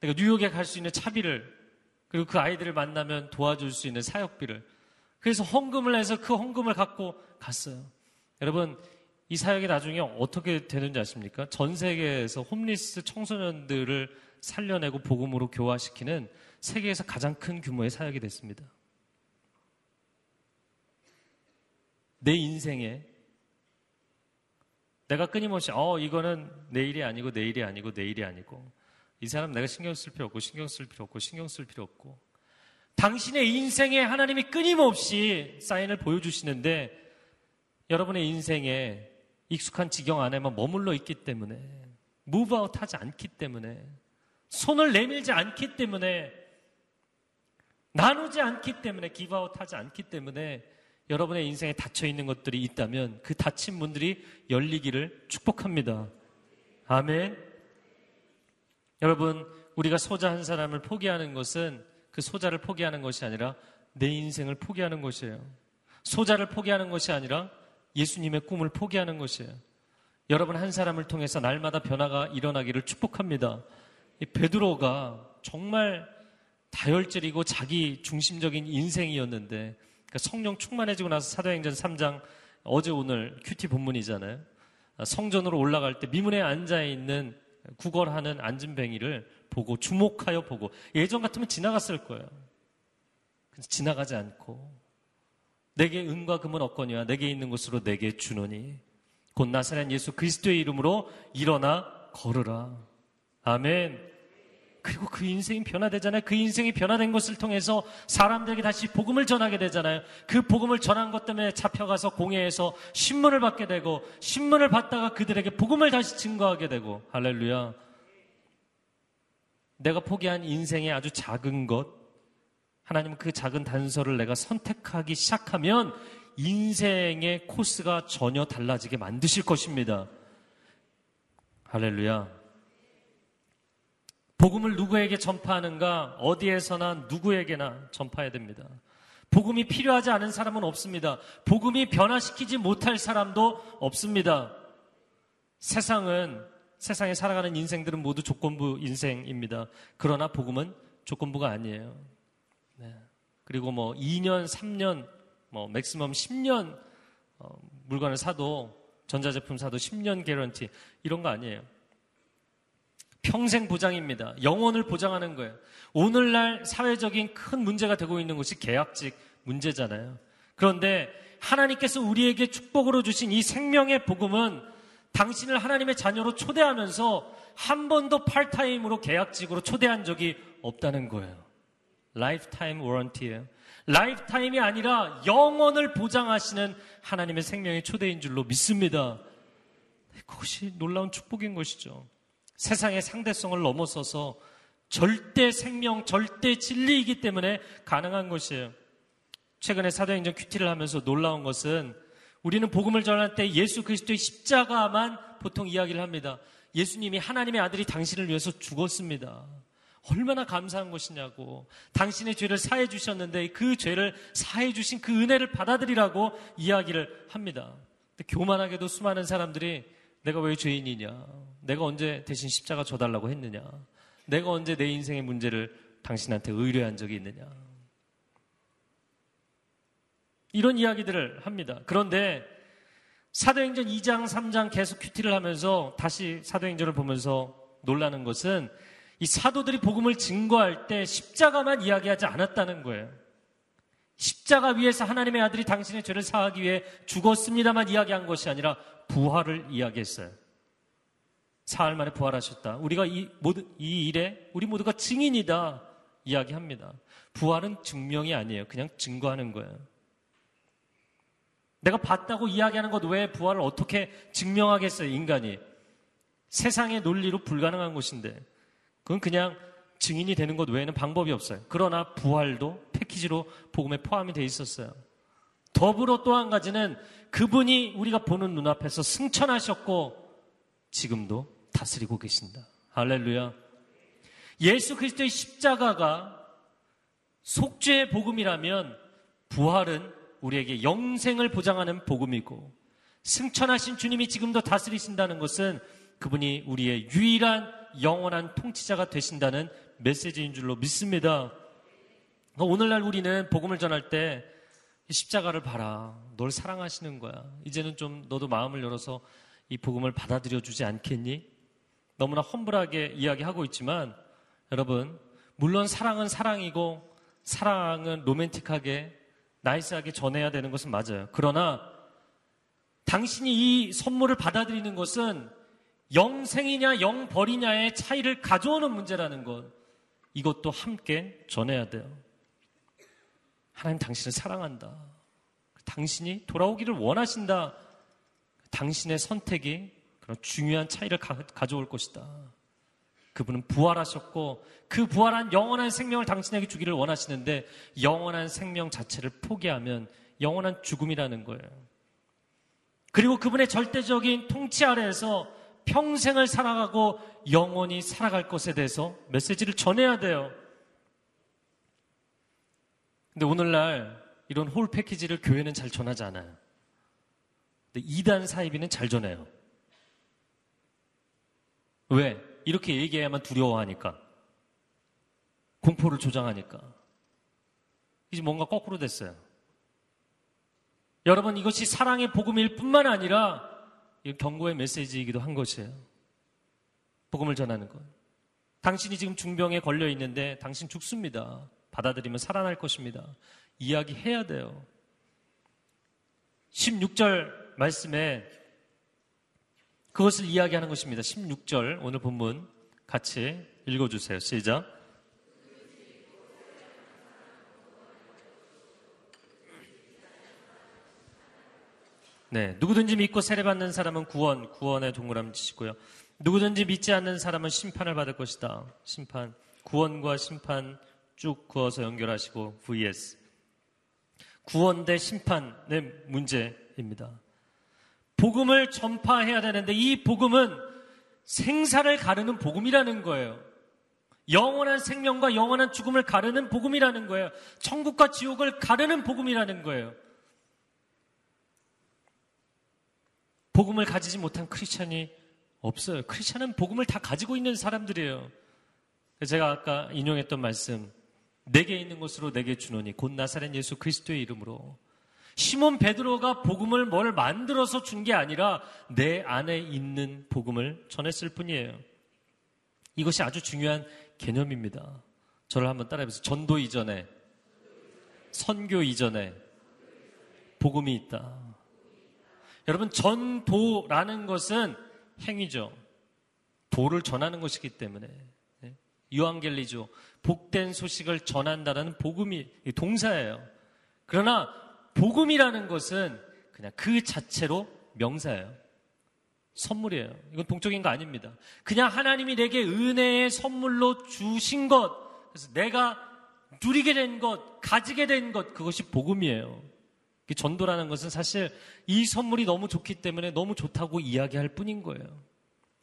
내가 뉴욕에 갈 수 있는 차비를 그리고 그 아이들을 만나면 도와줄 수 있는 사역비를 그래서 헌금을 해서 그 헌금을 갖고 갔어요. 여러분 이 사역이 나중에 어떻게 되는지 아십니까? 전 세계에서 홈리스 청소년들을 살려내고 복음으로 교화시키는 세계에서 가장 큰 규모의 사역이 됐습니다. 내 인생에 내가 끊임없이 어 이거는 내일이 아니고 내일이 아니고 내일이 아니고 이 사람 내가 신경 쓸 필요 없고 신경 쓸 필요 없고 신경 쓸 필요 없고 당신의 인생에 하나님이 끊임없이 사인을 보여주시는데 여러분의 인생에 익숙한 지경 안에만 머물러 있기 때문에 무브아웃 하지 않기 때문에 손을 내밀지 않기 때문에 나누지 않기 때문에 기브아웃 하지 않기 때문에 여러분의 인생에 닫혀 있는 것들이 있다면 그 닫힌 문들이 열리기를 축복합니다. 아멘. 여러분, 우리가 소자 한 사람을 포기하는 것은 그 소자를 포기하는 것이 아니라 내 인생을 포기하는 것이에요. 소자를 포기하는 것이 아니라 예수님의 꿈을 포기하는 것이에요. 여러분 한 사람을 통해서 날마다 변화가 일어나기를 축복합니다. 베드로가 정말 다혈질이고 자기 중심적인 인생이었는데 그러니까 성령 충만해지고 나서 사도행전 3장 어제 오늘 큐티 본문이잖아요. 성전으로 올라갈 때 미문에 앉아 있는 구걸하는 안진뱅이를 보고 주목하여 보고 예전 같으면 지나갔을 거예요. 지나가지 않고 내게 은과 금은 없거니와 내게 있는 것으로 내게 주노니 곧 나사렛 예수 그리스도의 이름으로 일어나 걸으라. 아멘. 그리고 그 인생이 변화되잖아요. 그 인생이 변화된 것을 통해서 사람들에게 다시 복음을 전하게 되잖아요. 그 복음을 전한 것 때문에 잡혀가서 공회에서 신문을 받게 되고 신문을 받다가 그들에게 복음을 다시 증거하게 되고 할렐루야. 내가 포기한 인생의 아주 작은 것 하나님 그 작은 단서를 내가 선택하기 시작하면 인생의 코스가 전혀 달라지게 만드실 것입니다. 할렐루야. 복음을 누구에게 전파하는가 어디에서나 누구에게나 전파해야 됩니다. 복음이 필요하지 않은 사람은 없습니다. 복음이 변화시키지 못할 사람도 없습니다. 세상은 세상에 살아가는 인생들은 모두 조건부 인생입니다. 그러나 복음은 조건부가 아니에요. 네. 그리고 뭐 2년, 3년, 뭐 맥시멈 10년 어, 물건을 사도 전자제품 사도 10년 개런티 이런 거 아니에요. 평생 보장입니다. 영혼을 보장하는 거예요. 오늘날 사회적인 큰 문제가 되고 있는 것이 계약직 문제잖아요. 그런데 하나님께서 우리에게 축복으로 주신 이 생명의 복음은 당신을 하나님의 자녀로 초대하면서 한 번도 파트타임으로 계약직으로 초대한 적이 없다는 거예요. lifetime warranty예요. lifetime이 아니라 영원을 보장하시는 하나님의 생명의 초대인 줄로 믿습니다. 그것이 놀라운 축복인 것이죠. 세상의 상대성을 넘어서서 절대 생명, 절대 진리이기 때문에 가능한 것이에요. 최근에 사도행전 큐티를 하면서 놀라운 것은 우리는 복음을 전할 때 예수 그리스도의 십자가만 보통 이야기를 합니다. 예수님이 하나님의 아들이 당신을 위해서 죽었습니다. 얼마나 감사한 것이냐고. 당신의 죄를 사해 주셨는데 그 죄를 사해 주신 그 은혜를 받아들이라고 이야기를 합니다. 교만하게도 수많은 사람들이 내가 왜 죄인이냐? 내가 언제 대신 십자가 줘달라고 했느냐? 내가 언제 내 인생의 문제를 당신한테 의뢰한 적이 있느냐? 이런 이야기들을 합니다. 그런데 사도행전 2장, 3장 계속 큐티를 하면서 다시 사도행전을 보면서 놀라는 것은 이 사도들이 복음을 증거할 때 십자가만 이야기하지 않았다는 거예요. 십자가 위에서 하나님의 아들이 당신의 죄를 사하기 위해 죽었습니다만 이야기한 것이 아니라 부활을 이야기했어요. 사흘 만에 부활하셨다. 우리가 이 모두 이 일에 우리 모두가 증인이다 이야기합니다. 부활은 증명이 아니에요. 그냥 증거하는 거예요. 내가 봤다고 이야기하는 것 외에 부활을 어떻게 증명하겠어요, 인간이? 세상의 논리로 불가능한 것인데. 그건 그냥 증인이 되는 것 외에는 방법이 없어요. 그러나 부활도 패키지로 복음에 포함이 돼 있었어요. 더불어 또 한 가지는 그분이 우리가 보는 눈앞에서 승천하셨고 지금도 다스리고 계신다. 할렐루야. 예수 그리스도의 십자가가 속죄의 복음이라면 부활은 우리에게 영생을 보장하는 복음이고 승천하신 주님이 지금도 다스리신다는 것은 그분이 우리의 유일한 영원한 통치자가 되신다는 메시지인 줄로 믿습니다. 오늘날 우리는 복음을 전할 때 십자가를 봐라. 널 사랑하시는 거야. 이제는 좀 너도 마음을 열어서 이 복음을 받아들여 주지 않겠니? 너무나 험불하게 이야기하고 있지만 여러분, 물론 사랑은 사랑이고 사랑은 로맨틱하게 나이스하게 전해야 되는 것은 맞아요. 그러나 당신이 이 선물을 받아들이는 것은 영생이냐 영벌이냐의 차이를 가져오는 문제라는 것. 이것도 함께 전해야 돼요. 하나님 당신을 사랑한다. 당신이 돌아오기를 원하신다. 당신의 선택이 그런 중요한 차이를 가, 져올 것이다. 그분은 부활하셨고 그 부활한 영원한 생명을 당신에게 주기를 원하시는데 영원한 생명 자체를 포기하면 영원한 죽음이라는 거예요. 그리고 그분의 절대적인 통치 아래에서 평생을 살아가고 영원히 살아갈 것에 대해서 메시지를 전해야 돼요. 근데 오늘날 이런 홀 패키지를 교회는 잘 전하지 않아요. 근데 이단 사이비는 잘 전해요. 왜? 이렇게 얘기해야만 두려워하니까. 공포를 조장하니까. 이제 뭔가 거꾸로 됐어요. 여러분, 이것이 사랑의 복음일 뿐만 아니라 경고의 메시지이기도 한 것이에요. 복음을 전하는 것. 당신이 지금 중병에 걸려 있는데 당신 죽습니다. 받아들이면 살아날 것입니다. 이야기해야 돼요. 16절 말씀에 그것을 이야기하는 것입니다. 16절 오늘 본문 같이 읽어주세요. 시작. 네, 누구든지 믿고 세례받는 사람은 구원, 구원의 동그라미 치시고요. 누구든지 믿지 않는 사람은 심판을 받을 것이다. 심판, 구원과 심판 쭉 그어서 연결하시고 vs 구원 대 심판의 문제입니다. 복음을 전파해야 되는데 이 복음은 생사를 가르는 복음이라는 거예요. 영원한 생명과 영원한 죽음을 가르는 복음이라는 거예요. 천국과 지옥을 가르는 복음이라는 거예요. 복음을 가지지 못한 크리스천이 없어요. 크리스천은 복음을 다 가지고 있는 사람들이에요. 제가 아까 인용했던 말씀, 내게 있는 것으로 내게 주노니 곧 나사렛 예수 그리스도의 이름으로 시몬 베드로가 복음을 뭘 만들어서 준 게 아니라 내 안에 있는 복음을 전했을 뿐이에요. 이것이 아주 중요한 개념입니다. 저를 한번 따라해보세요. 전도 이전에, 선교 이전에 복음이 있다. 여러분, 전도라는 것은 행위죠. 도를 전하는 것이기 때문에. 유앙겔리죠. 복된 소식을 전한다라는 복음이 동사예요. 그러나 복음이라는 것은 그냥 그 자체로 명사예요. 선물이에요. 이건 동적인 거 아닙니다. 그냥 하나님이 내게 은혜의 선물로 주신 것, 그래서 내가 누리게 된 것, 가지게 된 것, 그것이 복음이에요. 전도라는 것은 사실 이 선물이 너무 좋기 때문에 너무 좋다고 이야기할 뿐인 거예요.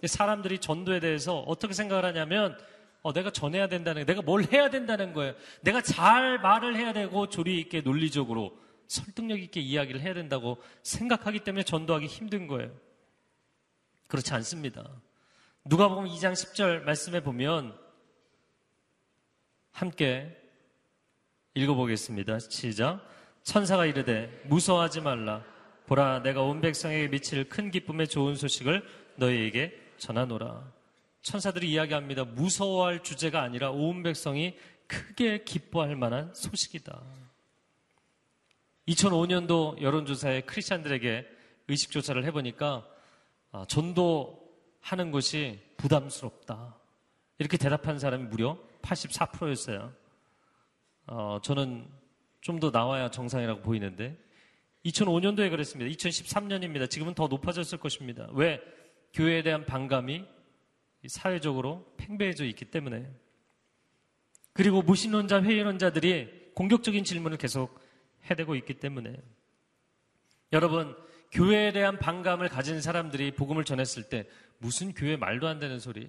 사람들이 전도에 대해서 어떻게 생각을 하냐면 어, 내가 전해야 된다는 내가 뭘 해야 된다는 거예요. 내가 잘 말을 해야 되고 조리 있게 논리적으로 설득력 있게 이야기를 해야 된다고 생각하기 때문에 전도하기 힘든 거예요. 그렇지 않습니다. 누가 보면 2장 10절 말씀에 보면 함께 읽어보겠습니다. 시작. 천사가 이르되 무서워하지 말라. 보라 내가 온 백성에게 미칠 큰 기쁨의 좋은 소식을 너희에게 전하노라. 천사들이 이야기합니다. 무서워할 주제가 아니라 온 백성이 크게 기뻐할 만한 소식이다. 2005년도 여론조사에 크리스찬들에게 의식조사를 해보니까 아, 전도하는 것이 부담스럽다. 이렇게 대답한 사람이 무려 84%였어요. 어, 저는 좀 더 나와야 정상이라고 보이는데 2005년도에 그랬습니다. 2013년입니다. 지금은 더 높아졌을 것입니다. 왜? 교회에 대한 반감이 사회적으로 팽배해져 있기 때문에. 그리고 무신론자, 회의론자들이 공격적인 질문을 계속 해대고 있기 때문에. 여러분, 교회에 대한 반감을 가진 사람들이 복음을 전했을 때 무슨 교회 말도 안 되는 소리.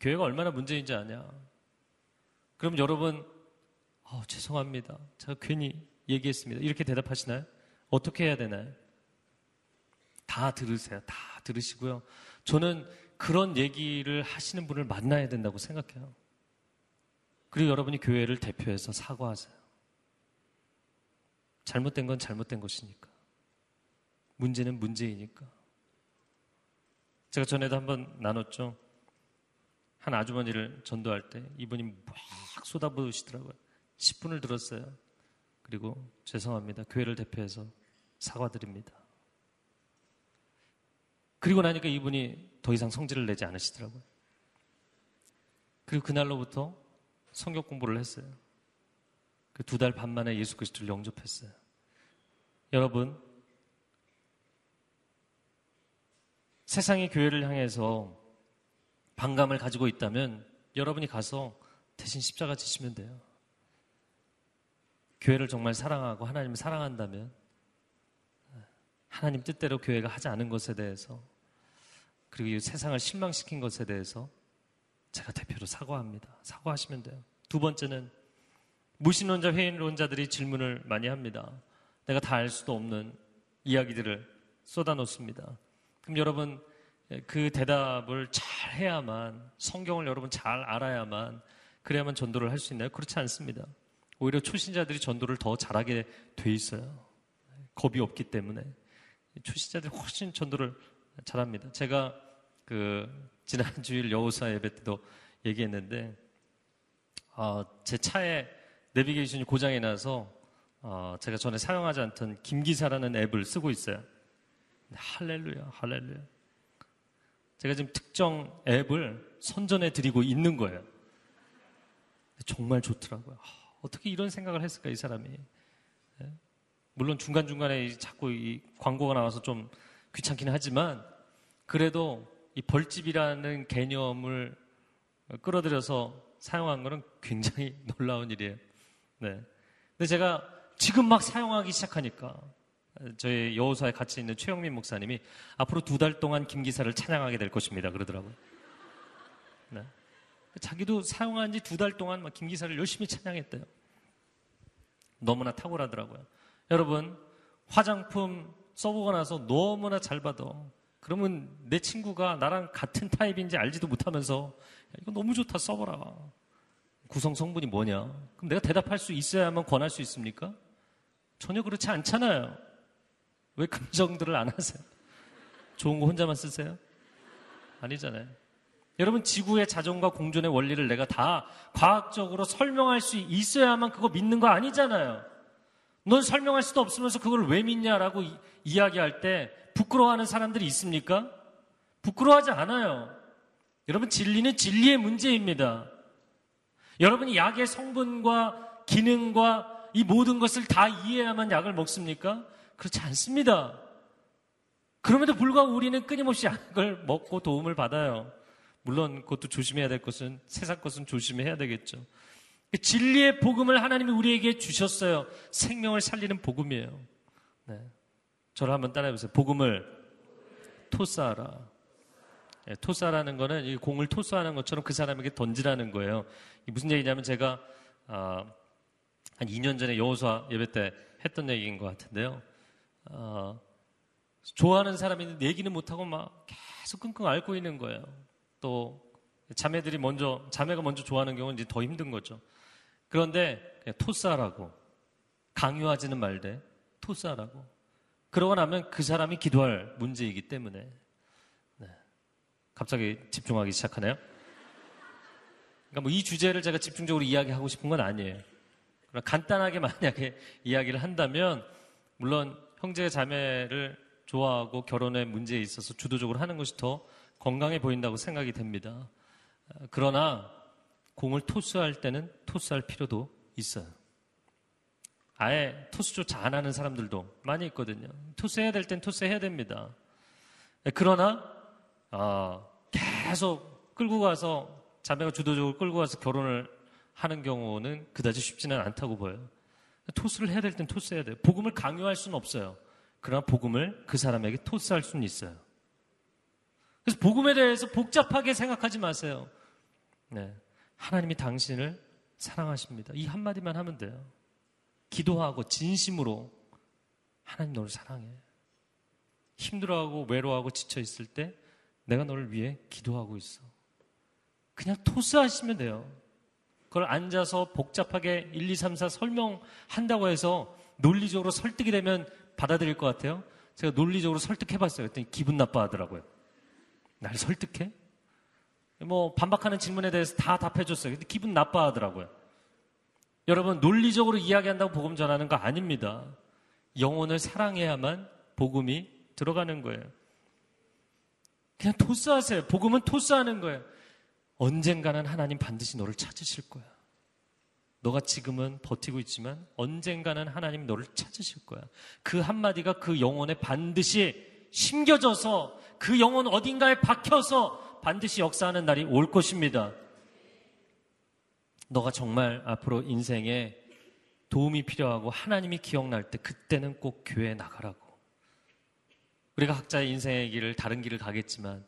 교회가 얼마나 문제인지 아냐. 그럼 여러분, 어, 죄송합니다. 제가 괜히 얘기했습니다. 이렇게 대답하시나요? 어떻게 해야 되나요? 다 들으세요. 다 들으시고요. 저는 그런 얘기를 하시는 분을 만나야 된다고 생각해요. 그리고 여러분이 교회를 대표해서 사과하세요. 잘못된 건 잘못된 것이니까. 문제는 문제이니까. 제가 전에도 한번 나눴죠. 한 아주머니를 전도할 때 이분이 막 쏟아부으시더라고요. 10분을 들었어요. 그리고 죄송합니다. 교회를 대표해서 사과드립니다. 그리고 나니까 이분이 더 이상 성질을 내지 않으시더라고요. 그리고 그날로부터 성격 공부를 했어요. 그 두 달 반 만에 예수 그리스도를 영접했어요. 여러분, 세상의 교회를 향해서 반감을 가지고 있다면 여러분이 가서 대신 십자가 지시면 돼요. 교회를 정말 사랑하고 하나님을 사랑한다면 하나님 뜻대로 교회가 하지 않은 것에 대해서 그리고 이 세상을 실망시킨 것에 대해서 제가 대표로 사과합니다. 사과하시면 돼요. 두 번째는 무신론자, 회인론자들이 질문을 많이 합니다. 내가 다 알 수도 없는 이야기들을 쏟아놓습니다. 그럼 여러분 그 대답을 잘 해야만 성경을 여러분 잘 알아야만 그래야만 전도를 할 수 있나요? 그렇지 않습니다. 오히려 초신자들이 전도를 더 잘하게 돼 있어요. 겁이 없기 때문에 초신자들이 훨씬 전도를 잘합니다. 제가 그 지난 주일 여호사 예배 때도 얘기했는데 어, 제 차에 내비게이션이 고장이 나서 어, 제가 전에 사용하지 않던 김기사라는 앱을 쓰고 있어요. 할렐루야, 할렐루야. 제가 지금 특정 앱을 선전해 드리고 있는 거예요. 정말 좋더라고요. 어떻게 이런 생각을 했을까, 이 사람이. 예? 물론 중간중간에 자꾸 이 광고가 나와서 좀 귀찮긴 하지만 그래도 이 벌집이라는 개념을 끌어들여서 사용한 거는 굉장히 놀라운 일이에요. 네. 근데 제가 지금 막 사용하기 시작하니까 저희 여호사에 같이 있는 최영민 목사님이 앞으로 두 달 동안 김 기사를 찬양하게 될 것입니다. 그러더라고요. 네. 자기도 사용한 지 두 달 동안 김 기사를 열심히 찬양했대요. 너무나 탁월하더라고요. 여러분, 화장품 써보고 나서 너무나 잘 받아. 그러면 내 친구가 나랑 같은 타입인지 알지도 못하면서 이거 너무 좋다 써보라. 구성 성분이 뭐냐? 그럼 내가 대답할 수 있어야만 권할 수 있습니까? 전혀 그렇지 않잖아요. 왜 감정들을 안 하세요? 좋은 거 혼자만 쓰세요? 아니잖아요. 여러분, 지구의 자전과 공존의 원리를 내가 다 과학적으로 설명할 수 있어야만 그거 믿는 거 아니잖아요. 넌 설명할 수도 없으면서 그걸 왜 믿냐라고 이, 이야기할 때 부끄러워하는 사람들이 있습니까? 부끄러워하지 않아요. 여러분, 진리는 진리의 문제입니다. 여러분이 약의 성분과 기능과 이 모든 것을 다 이해해야만 약을 먹습니까? 그렇지 않습니다. 그럼에도 불구하고 우리는 끊임없이 약을 먹고 도움을 받아요. 물론 그것도 조심해야 될 것은 세상 것은 조심해야 되겠죠. 진리의 복음을 하나님이 우리에게 주셨어요. 생명을 살리는 복음이에요. 네. 저를 한번 따라해 보세요. 복음을 토스하라. 네, 토스하라는 거는 이 공을 토스하는 것처럼 그 사람에게 던지라는 거예요. 무슨 얘기냐면 제가 어, 한 2년 전에 여호수아 예배 때 했던 얘기인 것 같은데요. 어, 좋아하는 사람이 있는데 얘기는 못하고 막 계속 끙끙 앓고 있는 거예요. 또 자매들이 먼저 자매가 먼저 좋아하는 경우는 이제 더 힘든 거죠. 그런데 토스하라고 강요하지는 말되 토스하라고 그러고 나면 그 사람이 기도할 문제이기 때문에 네. 갑자기 집중하기 시작하네요. 그러니까 뭐 이 주제를 제가 집중적으로 이야기하고 싶은 건 아니에요. 그러나 간단하게 만약에 이야기를 한다면 물론 형제 자매를 좋아하고 결혼의 문제에 있어서 주도적으로 하는 것이 더 건강해 보인다고 생각이 됩니다. 그러나 공을 토스할 때는 토스할 필요도 있어요. 아예 토스조차 안 하는 사람들도 많이 있거든요. 토스해야 될 땐 토스해야 됩니다. 그러나 어, 계속 끌고 가서 자매가 주도적으로 끌고 가서 결혼을 하는 경우는 그다지 쉽지는 않다고 보여요. 토스를 해야 될 땐 토스해야 돼요. 복음을 강요할 수는 없어요. 그러나 복음을 그 사람에게 토스할 수는 있어요. 그래서 복음에 대해서 복잡하게 생각하지 마세요. 네. 하나님이 당신을 사랑하십니다. 이 한마디만 하면 돼요. 기도하고 진심으로 하나님 너를 사랑해. 힘들어하고 외로워하고 지쳐 있을 때 내가 너를 위해 기도하고 있어. 그냥 토스하시면 돼요. 그걸 앉아서 복잡하게 1, 2, 3, 4 설명한다고 해서 논리적으로 설득이 되면 받아들일 것 같아요. 제가 논리적으로 설득해봤어요. 그랬더니 기분 나빠하더라고요. 날 설득해? 뭐 반박하는 질문에 대해서 다 답해줬어요. 근데 기분 나빠하더라고요. 여러분 논리적으로 이야기한다고 복음 전하는 거 아닙니다. 영혼을 사랑해야만 복음이 들어가는 거예요. 그냥 토스하세요. 복음은 토스하는 거예요. 언젠가는 하나님 반드시 너를 찾으실 거야. 너가 지금은 버티고 있지만 언젠가는 하나님 너를 찾으실 거야. 그 한마디가 그 영혼에 반드시 심겨져서 그 영혼 어딘가에 박혀서 반드시 역사하는 날이 올 것입니다. 너가 정말 앞으로 인생에 도움이 필요하고 하나님이 기억날 때 그때는 꼭 교회에 나가라고. 우리가 각자의 인생의 길을 다른 길을 가겠지만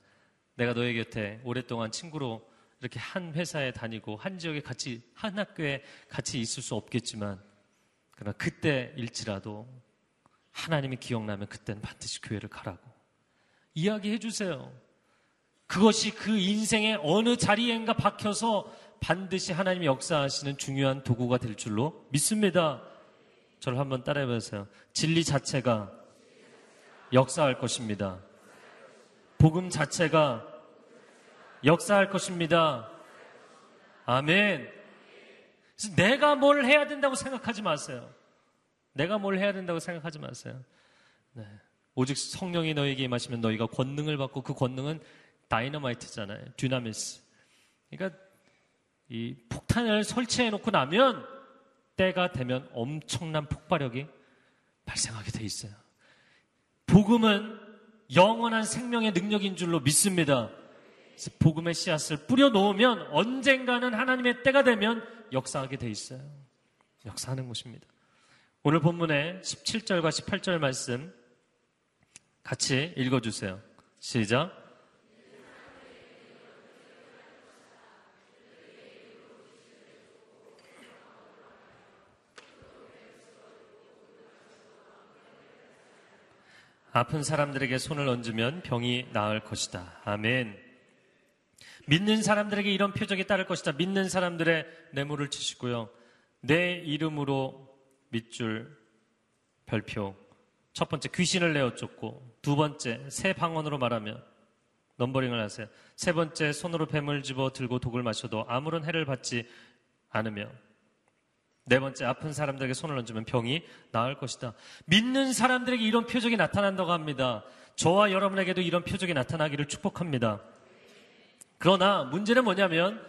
내가 너의 곁에 오랫동안 친구로 이렇게 한 회사에 다니고 한 지역에 같이 한 학교에 같이 있을 수 없겠지만 그러나 그때일지라도 하나님이 기억나면 그때는 반드시 교회를 가라고 이야기해 주세요. 그것이 그 인생의 어느 자리엔가 박혀서 반드시 하나님이 역사하시는 중요한 도구가 될 줄로 믿습니다. 저를 한번 따라해 보세요. 진리 자체가 역사할 것입니다. 복음 자체가 역사할 것입니다. 아멘. 내가 뭘 해야 된다고 생각하지 마세요. 내가 뭘 해야 된다고 생각하지 마세요. 네. 오직 성령이 너에게 임하시면 너희가 권능을 받고 그 권능은 다이너마이트잖아요. 듀나미스. 그러니까 이 폭탄을 설치해 놓고 나면 때가 되면 엄청난 폭발력이 발생하게 돼 있어요. 복음은 영원한 생명의 능력인 줄로 믿습니다. 복음의 씨앗을 뿌려 놓으면 언젠가는 하나님의 때가 되면 역사하게 돼 있어요. 역사하는 것입니다. 오늘 본문의 17절과 18절 말씀 같이 읽어주세요. 시작. 아픈 사람들에게 손을 얹으면 병이 나을 것이다. 아멘. 믿는 사람들에게 이런 표적이 따를 것이다. 믿는 사람들의 뇌물을 치시고요. 내 이름으로 밑줄 별표. 첫 번째 귀신을 내어 쫓고 두 번째 새 방언으로 말하면 넘버링을 하세요. 세 번째 손으로 뱀을 집어 들고 독을 마셔도 아무런 해를 받지 않으며 네 번째, 아픈 사람들에게 손을 얹으면 병이 나을 것이다. 믿는 사람들에게 이런 표적이 나타난다고 합니다. 저와 여러분에게도 이런 표적이 나타나기를 축복합니다. 그러나 문제는 뭐냐면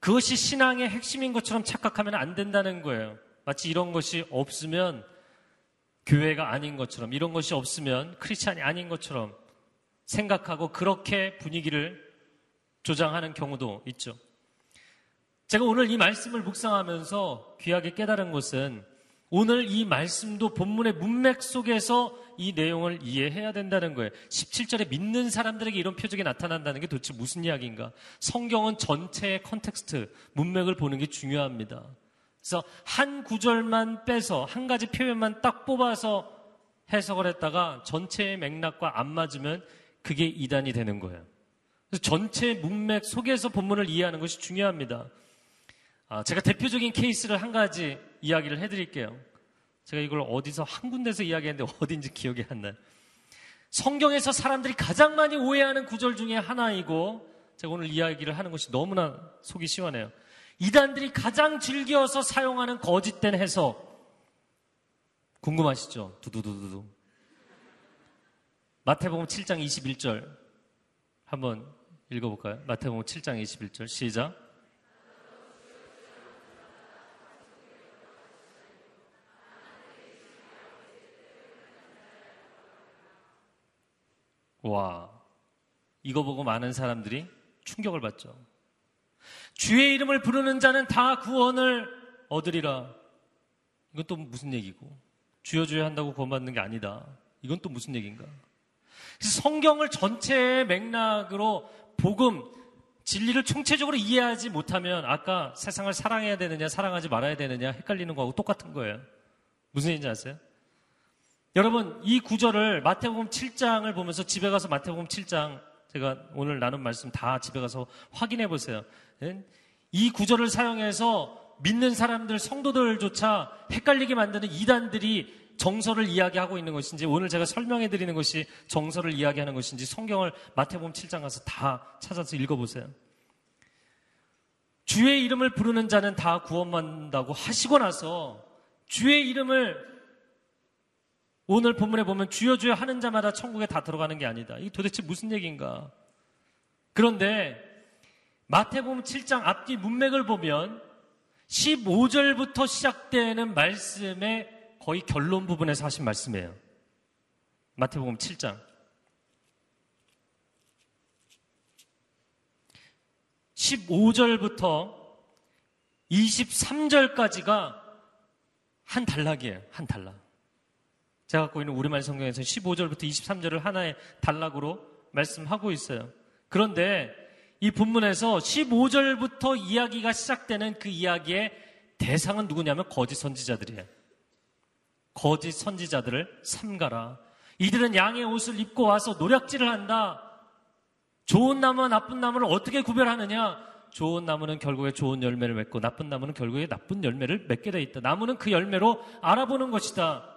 그것이 신앙의 핵심인 것처럼 착각하면 안 된다는 거예요. 마치 이런 것이 없으면 교회가 아닌 것처럼, 이런 것이 없으면 크리스찬이 아닌 것처럼 생각하고 그렇게 분위기를 조장하는 경우도 있죠. 제가 오늘 이 말씀을 묵상하면서 귀하게 깨달은 것은 오늘 이 말씀도 본문의 문맥 속에서 이 내용을 이해해야 된다는 거예요. 17절에 믿는 사람들에게 이런 표적이 나타난다는 게 도대체 무슨 이야기인가? 성경은 전체의 context, 문맥을 보는 게 중요합니다. 그래서 한 구절만 빼서 한 가지 표현만 딱 뽑아서 해석을 했다가 전체의 맥락과 안 맞으면 그게 이단이 되는 거예요. 그래서 전체 문맥 속에서 본문을 이해하는 것이 중요합니다. 아, 제가 대표적인 케이스를 한 가지 이야기를 해드릴게요. 제가 이걸 어디서 한 군데서 이야기했는데 어딘지 기억이 안 나요. 성경에서 사람들이 가장 많이 오해하는 구절 중에 하나이고 제가 오늘 이야기를 하는 것이 너무나 속이 시원해요. 이단들이 가장 즐겨서 사용하는 거짓된 해석 궁금하시죠? 두두두두두. 마태복음 7장 21절 한번 읽어볼까요? 마태복음 7장 21절 시작. 와, 이거 보고 많은 사람들이 충격을 받죠. 주의 이름을 부르는 자는 다 구원을 얻으리라. 이건 또 무슨 얘기고? 주여 주여 한다고 구원받는 게 아니다. 이건 또 무슨 얘기인가? 성경을 전체의 맥락으로 복음, 진리를 총체적으로 이해하지 못하면 아까 세상을 사랑해야 되느냐, 사랑하지 말아야 되느냐 헷갈리는 거하고 똑같은 거예요. 무슨 얘기인지 아세요? 여러분, 이 구절을 마태복음 7장을 보면서 집에 가서 마태복음 7장 제가 오늘 나눈 말씀 다 집에 가서 확인해 보세요. 예? 이 구절을 사용해서 믿는 사람들, 성도들조차 헷갈리게 만드는 이단들이 정서를 이야기하고 있는 것인지 오늘 제가 설명해 드리는 것이 정서를 이야기하는 것인지 성경을 마태복음 7장 가서 다 찾아서 읽어 보세요. 주의 이름을 부르는 자는 다 구원받는다고 하시고 나서 주의 이름을 오늘 본문에 보면 주여 주여 하는 자마다 천국에 다 들어가는 게 아니다. 이게 도대체 무슨 얘기인가? 그런데 마태복음 7장 앞뒤 문맥을 보면 15절부터 시작되는 말씀의 거의 결론 부분에서 하신 말씀이에요. 마태복음 7장. 15절부터 23절까지가 한 단락이에요. 한 단락. 제가 갖고 있는 우리말 성경에서 15절부터 23절을 하나의 단락으로 말씀하고 있어요. 그런데 이 본문에서 15절부터 이야기가 시작되는 그 이야기의 대상은 누구냐면 거짓 선지자들이에요. 거짓 선지자들을 삼가라. 이들은 양의 옷을 입고 와서 노략질을 한다. 좋은 나무와 나쁜 나무를 어떻게 구별하느냐? 좋은 나무는 결국에 좋은 열매를 맺고 나쁜 나무는 결국에 나쁜 열매를 맺게 돼 있다. 나무는 그 열매로 알아보는 것이다.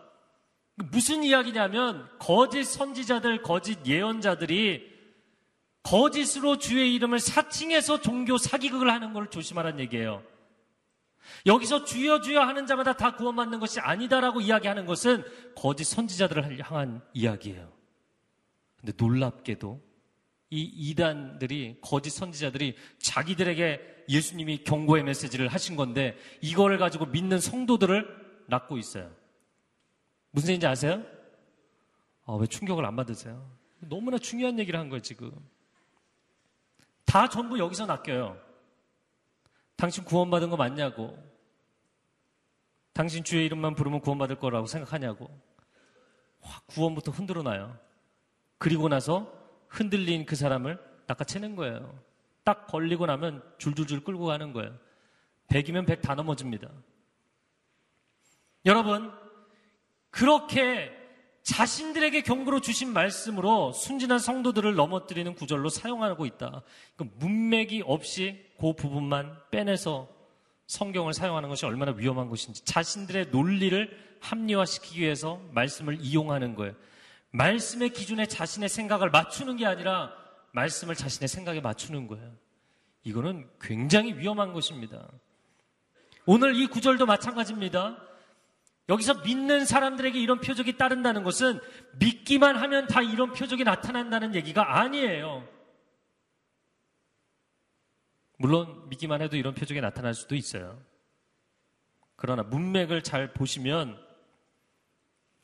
무슨 이야기냐면 거짓 선지자들, 거짓 예언자들이 거짓으로 주의 이름을 사칭해서 종교 사기극을 하는 걸 조심하라는 얘기예요. 여기서 주여 주여 하는 자마다 다 구원받는 것이 아니다라고 이야기하는 것은 거짓 선지자들을 향한 이야기예요. 근데 놀랍게도 이 이단들이 거짓 선지자들이 자기들에게 예수님이 경고의 메시지를 하신 건데 이걸 가지고 믿는 성도들을 낳고 있어요. 무슨 얘기인지 아세요? 아, 왜 충격을 안 받으세요? 너무나 중요한 얘기를 한 거예요, 지금. 다 전부 여기서 낚여요. 당신 구원받은 거 맞냐고. 당신 주의 이름만 부르면 구원받을 거라고 생각하냐고. 구원부터 흔들어 놔요. 그리고 나서 흔들린 그 사람을 낚아채는 거예요. 딱 걸리고 나면 줄줄줄 끌고 가는 거예요. 100이면 100 다 넘어집니다. 여러분, 그렇게 자신들에게 경고로 주신 말씀으로 순진한 성도들을 넘어뜨리는 구절로 사용하고 있다. 문맥이 없이 그 부분만 빼내서 성경을 사용하는 것이 얼마나 위험한 것인지 자신들의 논리를 합리화시키기 위해서 말씀을 이용하는 거예요. 말씀의 기준에 자신의 생각을 맞추는 게 아니라 말씀을 자신의 생각에 맞추는 거예요. 이거는 굉장히 위험한 것입니다. 오늘 이 구절도 마찬가지입니다. 여기서 믿는 사람들에게 이런 표적이 따른다는 것은 믿기만 하면 다 이런 표적이 나타난다는 얘기가 아니에요. 물론 믿기만 해도 이런 표적이 나타날 수도 있어요. 그러나 문맥을 잘 보시면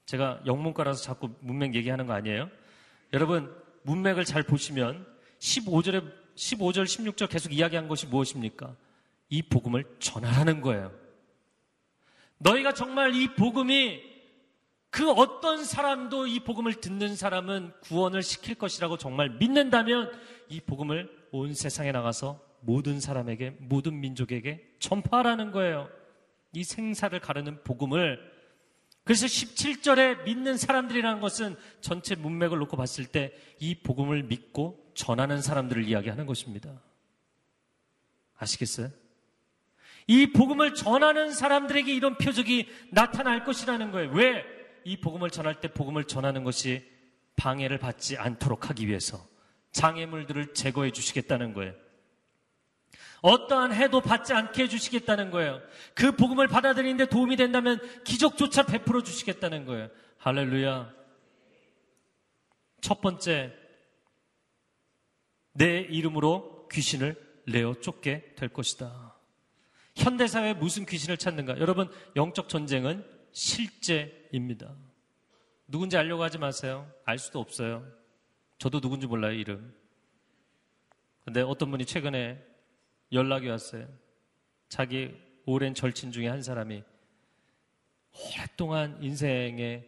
제가 영문과라서 자꾸 문맥 얘기하는 거 아니에요? 여러분, 문맥을 잘 보시면 15절에 15절, 16절 계속 이야기한 것이 무엇입니까? 이 복음을 전하라는 거예요. 너희가 정말 이 복음이 그 어떤 사람도 이 복음을 듣는 사람은 구원을 시킬 것이라고 정말 믿는다면 이 복음을 온 세상에 나가서 모든 사람에게, 모든 민족에게 전파하라는 거예요. 이 생사를 가르는 복음을 그래서 17절에 믿는 사람들이라는 것은 전체 문맥을 놓고 봤을 때 이 복음을 믿고 전하는 사람들을 이야기하는 것입니다. 아시겠어요? 이 복음을 전하는 사람들에게 이런 표적이 나타날 것이라는 거예요. 왜? 이 복음을 전할 때 복음을 전하는 것이 방해를 받지 않도록 하기 위해서 장애물들을 제거해 주시겠다는 거예요. 어떠한 해도 받지 않게 해주시겠다는 거예요. 그 복음을 받아들이는데 도움이 된다면 기적조차 베풀어 주시겠다는 거예요. 할렐루야. 첫 번째, 내 이름으로 귀신을 내어 쫓게 될 것이다. 현대사회에 무슨 귀신을 찾는가? 여러분, 영적 전쟁은 실제입니다. 누군지 알려고 하지 마세요. 알 수도 없어요. 저도 누군지 몰라요, 이름. 근데 어떤 분이 최근에 연락이 왔어요. 자기 오랜 절친 중에 한 사람이 오랫동안 인생에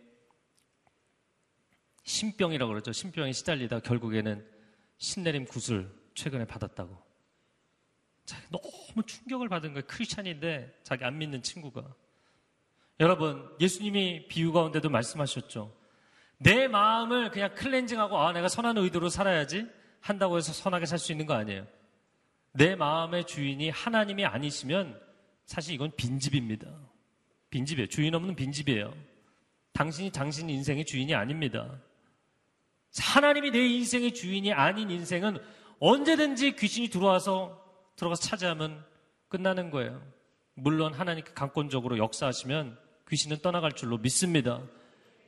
신병이라고 그러죠. 신병에 시달리다 결국에는 신내림 구슬 최근에 받았다고. 너무 충격을 받은 거예요. 크리스찬인데 자기 안 믿는 친구가. 여러분, 예수님이 비유 가운데도 말씀하셨죠. 내 마음을 그냥 클렌징하고 아, 내가 선한 의도로 살아야지 한다고 해서 선하게 살 수 있는 거 아니에요. 내 마음의 주인이 하나님이 아니시면 사실 이건 빈집입니다. 빈집이에요. 주인 없는 빈집이에요. 당신이 당신 인생의 주인이 아닙니다. 하나님이 내 인생의 주인이 아닌 인생은 언제든지 귀신이 들어와서 들어가서 차지하면 끝나는 거예요. 물론 하나님께 강권적으로 역사하시면 귀신은 떠나갈 줄로 믿습니다.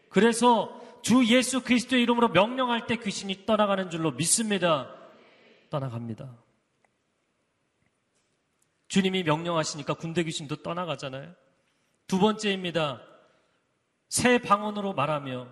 그래서 주 예수 그리스도의 이름으로 명령할 때 귀신이 떠나가는 줄로 믿습니다. 떠나갑니다. 주님이 명령하시니까 군대 귀신도 떠나가잖아요. 두 번째입니다. 새 방언으로 말하며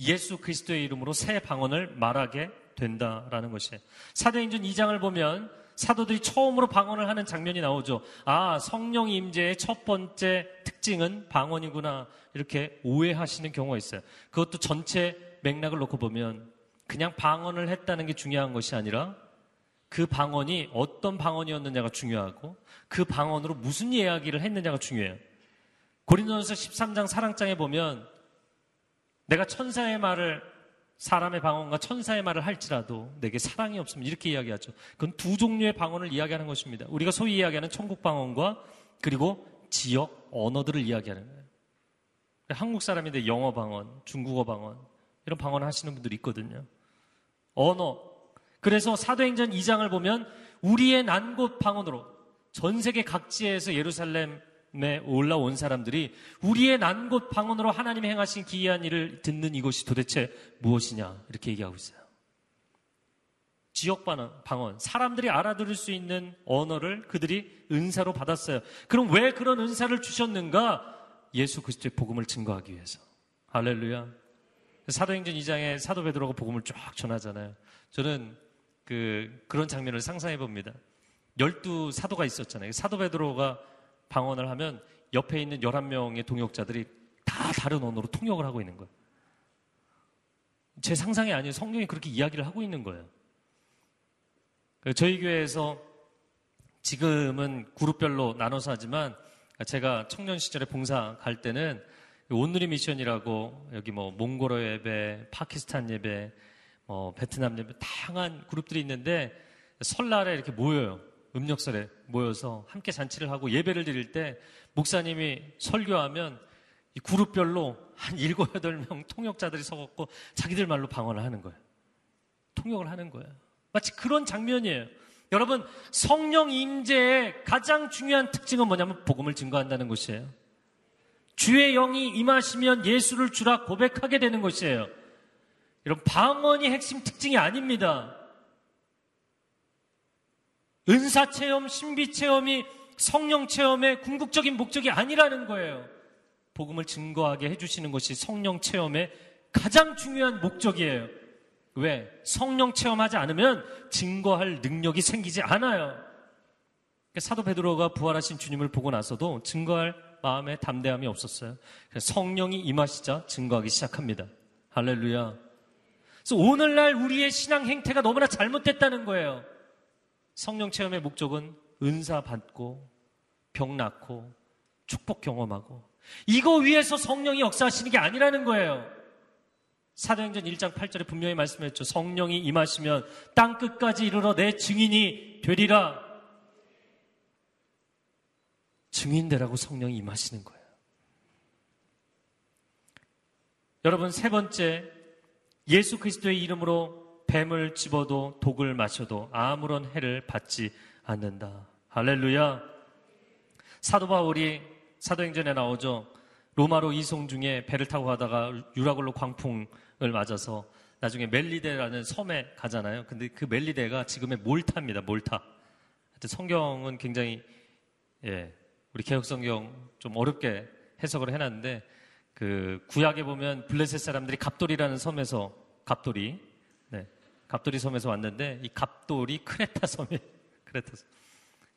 예수 그리스도의 이름으로 새 방언을 말하게 된다라는 것이에요. 사도행전 2장을 보면 사도들이 처음으로 방언을 하는 장면이 나오죠. 아, 성령 임재의 첫 번째 특징은 방언이구나. 이렇게 오해하시는 경우가 있어요. 그것도 전체 맥락을 놓고 보면 그냥 방언을 했다는 게 중요한 것이 아니라 그 방언이 어떤 방언이었느냐가 중요하고 그 방언으로 무슨 이야기를 했느냐가 중요해요. 고린도전서 13장 사랑장에 보면 내가 천사의 말을 사람의 방언과 천사의 말을 할지라도 내게 사랑이 없으면 이렇게 이야기하죠. 그건 두 종류의 방언을 이야기하는 것입니다. 우리가 소위 이야기하는 천국 방언과 그리고 지역 언어들을 이야기하는 거예요. 한국 사람인데 영어 방언, 중국어 방언 이런 방언을 하시는 분들이 있거든요. 언어. 그래서 사도행전 2장을 보면 우리의 난곳 방언으로 전 세계 각지에서 예루살렘 에 올라온 사람들이 우리의 난곳 방언으로 하나님이 행하신 기이한 일을 듣는 이곳이 도대체 무엇이냐 이렇게 얘기하고 있어요. 지역 방언, 사람들이 알아들을 수 있는 언어를 그들이 은사로 받았어요. 그럼 왜 그런 은사를 주셨는가? 예수 그리스도의 복음을 증거하기 위해서. 할렐루야. 사도행전 2장에 사도 베드로가 복음을 쫙 전하잖아요. 저는 그 그런 장면을 상상해 봅니다. 열두 사도가 있었잖아요. 사도 베드로가 방언을 하면 옆에 있는 11명의 동역자들이 다 다른 언어로 통역을 하고 있는 거예요. 제 상상이 아니에요. 성경이 그렇게 이야기를 하고 있는 거예요. 저희 교회에서 지금은 그룹별로 나눠서 하지만 제가 청년 시절에 봉사 갈 때는 온누리 미션이라고 여기 뭐 몽골어 예배, 파키스탄 예배, 뭐 베트남 예배 다양한 그룹들이 있는데 설날에 이렇게 모여요. 음력설에 모여서 함께 잔치를 하고 예배를 드릴 때 목사님이 설교하면 이 그룹별로 한 일곱 여덟 명 통역자들이 서갖고 자기들 말로 방언을 하는 거예요. 통역을 하는 거예요. 마치 그런 장면이에요. 여러분 성령 임재의 가장 중요한 특징은 뭐냐면 복음을 증거한다는 것이에요. 주의 영이 임하시면 예수를 주라 고백하게 되는 것이에요. 이런 방언이 핵심 특징이 아닙니다. 은사 체험, 신비 체험이 성령 체험의 궁극적인 목적이 아니라는 거예요. 복음을 증거하게 해주시는 것이 성령 체험의 가장 중요한 목적이에요. 왜? 성령 체험하지 않으면 증거할 능력이 생기지 않아요. 그러니까 사도 베드로가 부활하신 주님을 보고 나서도 증거할 마음에 담대함이 없었어요. 성령이 임하시자 증거하기 시작합니다. 할렐루야. 그래서 오늘날 우리의 신앙 행태가 너무나 잘못됐다는 거예요. 성령 체험의 목적은 은사 받고 병 낫고 축복 경험하고 이거 위해서 성령이 역사하시는 게 아니라는 거예요. 사도행전 1장 8절에 분명히 말씀했죠. 성령이 임하시면 땅 끝까지 이르러 내 증인이 되리라. 증인되라고 성령이 임하시는 거예요. 여러분 세 번째 예수 그리스도의 이름으로 뱀을 집어도 독을 마셔도 아무런 해를 받지 않는다. 할렐루야. 사도 바울이 사도행전에 나오죠. 로마로 이송 중에 배를 타고 가다가 유라굴로 광풍을 맞아서 나중에 멜리데라는 섬에 가잖아요. 근데 그 멜리데가 지금의 몰타입니다. 몰타. 성경은 굉장히 예, 우리 개혁 성경 좀 어렵게 해석을 해놨는데 그 구약에 보면 블레셋 사람들이 갑돌이라는 섬에서 갑돌이 갑돌이 섬에서 왔는데 이 갑돌이 크레타 섬이 크레타 섬.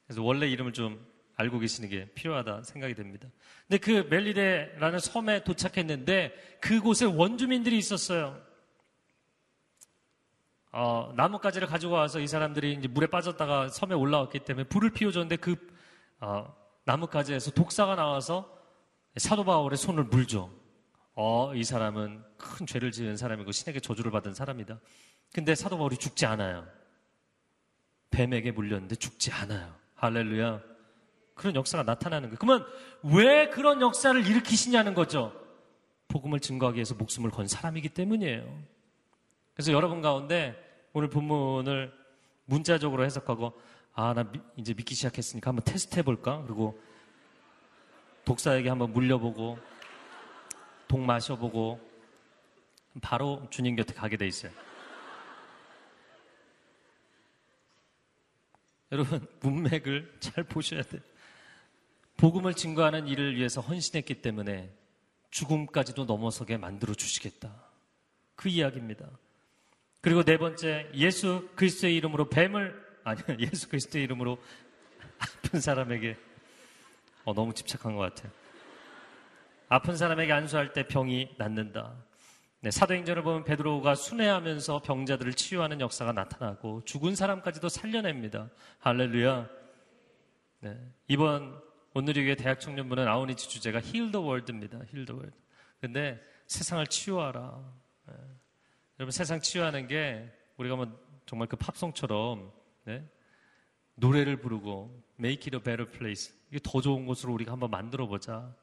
그래서 원래 이름을 좀 알고 계시는 게 필요하다 생각이 됩니다. 근데 그 멜리데라는 섬에 도착했는데 그곳에 원주민들이 있었어요. 어, 나뭇가지를 가지고 와서 이 사람들이 이제 물에 빠졌다가 섬에 올라왔기 때문에 불을 피워줬는데 그 어, 나뭇가지에서 독사가 나와서 사도 바울의 손을 물죠. 어, 이 사람은 큰 죄를 지은 사람이고 신에게 저주를 받은 사람이다. 근데 사도 바울이 죽지 않아요. 뱀에게 물렸는데 죽지 않아요. 할렐루야. 그런 역사가 나타나는 거예요. 그러면 왜 그런 역사를 일으키시냐는 거죠. 복음을 증거하기 위해서 목숨을 건 사람이기 때문이에요. 그래서 여러분 가운데 오늘 본문을 문자적으로 해석하고 아, 나 미, 이제 믿기 시작했으니까 한번 테스트 해볼까? 그리고 독사에게 한번 물려보고 독 마셔보고 바로 주님 곁에 가게 돼 있어요. 여러분, 문맥을 잘 보셔야 돼요. 복음을 증거하는 일을 위해서 헌신했기 때문에 죽음까지도 넘어서게 만들어 주시겠다. 그 이야기입니다. 그리고 네 번째, 예수 그리스도의 이름으로 뱀을, 아니, 예수 그리스도의 이름으로 아픈 사람에게, 어, 너무 집착한 것 같아요. 아픈 사람에게 안수할 때 병이 낫는다. 네, 사도행전을 보면 베드로가 순회하면서 병자들을 치유하는 역사가 나타나고 죽은 사람까지도 살려냅니다. 할렐루야. 네, 이번 오늘의 교회 대학 청년부는 아우니치 주제가 Heal the World입니다. Heal the World. 근데 세상을 치유하라. 네. 여러분 세상 치유하는 게 우리가 뭐 정말 그 팝송처럼 네? 노래를 부르고 Make it a better place. 이게 더 좋은 곳으로 우리가 한번 만들어 보자.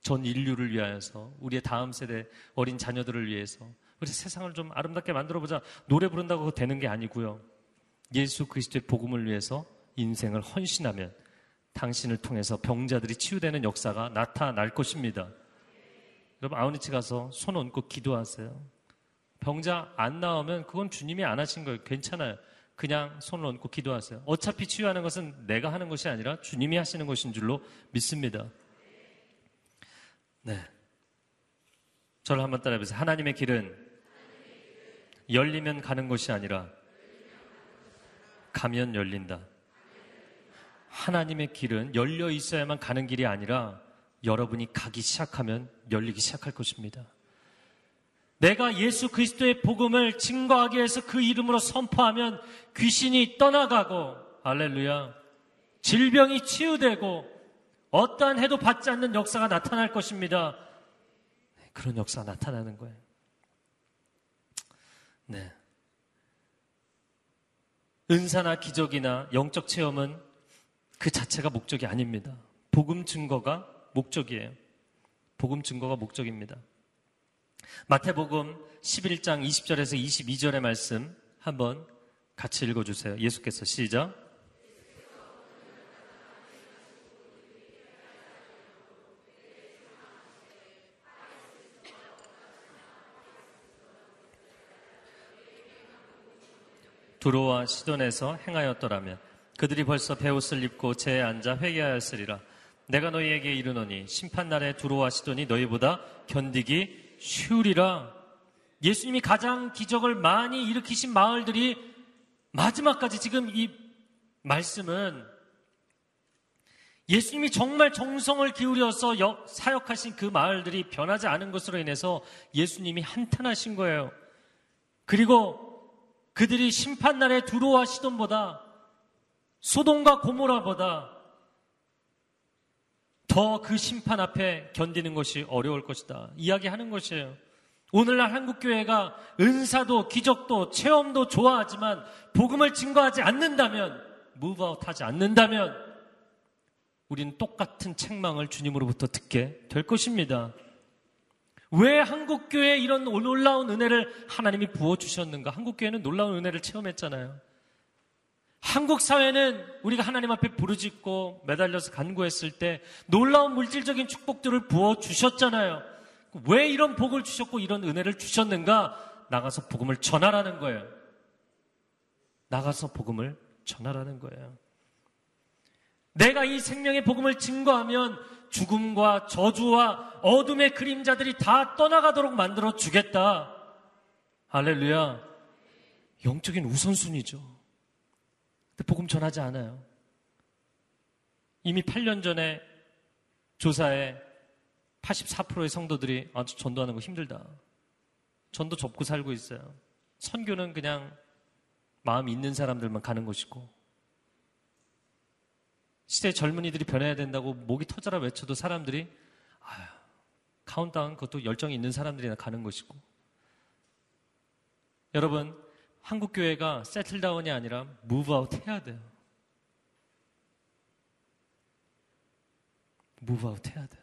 네? 전 인류를 위하여서 우리의 다음 세대 어린 자녀들을 위해서 우리 세상을 좀 아름답게 만들어 보자. 노래 부른다고 되는 게 아니고요. 예수 그리스도의 복음을 위해서 인생을 헌신하면 당신을 통해서 병자들이 치유되는 역사가 나타날 것입니다. 여러분 아우니치 가서 손 얹고 기도하세요. 병자 안 나오면 그건 주님이 안 하신 거예요. 괜찮아요. 그냥 손을 얹고 기도하세요. 어차피 치유하는 것은 내가 하는 것이 아니라 주님이 하시는 것인 줄로 믿습니다. 네. 저를 한번 따라해보세요. 하나님의 길은 열리면 가는 것이 아니라 가면 열린다. 하나님의 길은 열려 있어야만 가는 길이 아니라 여러분이 가기 시작하면 열리기 시작할 것입니다. 내가 예수 그리스도의 복음을 증거하기 위해서 그 이름으로 선포하면 귀신이 떠나가고, 알렐루야. 질병이 치유되고, 어떠한 해도 받지 않는 역사가 나타날 것입니다. 네, 그런 역사가 나타나는 거예요. 네. 은사나 기적이나 영적 체험은 그 자체가 목적이 아닙니다. 복음 증거가 목적이에요. 복음 증거가 목적입니다. 마태복음 11장 20절에서 22절의 말씀 한번 같이 읽어주세요. 예수께서 시작. 두로와 시돈에서 행하였더라면 그들이 벌써 배옷을 입고 재에 앉아 회개하였으리라. 내가 너희에게 이르노니 심판날에 두로와 시돈이 너희보다 견디기 쉬우리라. 예수님이 가장 기적을 많이 일으키신 마을들이 마지막까지 지금 이 말씀은 예수님이 정말 정성을 기울여서 사역하신 그 마을들이 변하지 않은 것으로 인해서 예수님이 한탄하신 거예요. 그리고 그들이 심판날에 두로와 시돈보다 소돔과 고모라보다 더 그 심판 앞에 견디는 것이 어려울 것이다. 이야기하는 것이에요. 오늘날 한국교회가 은사도 기적도 체험도 좋아하지만 복음을 증거하지 않는다면 무브아웃 하지 않는다면 우리는 똑같은 책망을 주님으로부터 듣게 될 것입니다. 왜 한국교회에 이런 놀라운 은혜를 하나님이 부어주셨는가? 한국교회는 놀라운 은혜를 체험했잖아요. 한국 사회는 우리가 하나님 앞에 부르짖고 매달려서 간구했을 때 놀라운 물질적인 축복들을 부어주셨잖아요. 왜 이런 복을 주셨고 이런 은혜를 주셨는가? 나가서 복음을 전하라는 거예요. 나가서 복음을 전하라는 거예요. 내가 이 생명의 복음을 증거하면 죽음과 저주와 어둠의 그림자들이 다 떠나가도록 만들어 주겠다. 할렐루야. 영적인 우선순위죠. 근데 복음 전하지 않아요. 이미 8년 전에 조사에 84%의 성도들이 아주 전도하는 거 힘들다. 전도 접고 살고 있어요. 선교는 그냥 마음 있는 사람들만 가는 것이고 시대 젊은이들이 변해야 된다고 목이 터져라 외쳐도 사람들이 아휴, 카운트다운 그것도 열정이 있는 사람들이나 가는 것이고 여러분 한국 교회가 settle down이 아니라 move out 해야 돼요. move out 해야 돼요.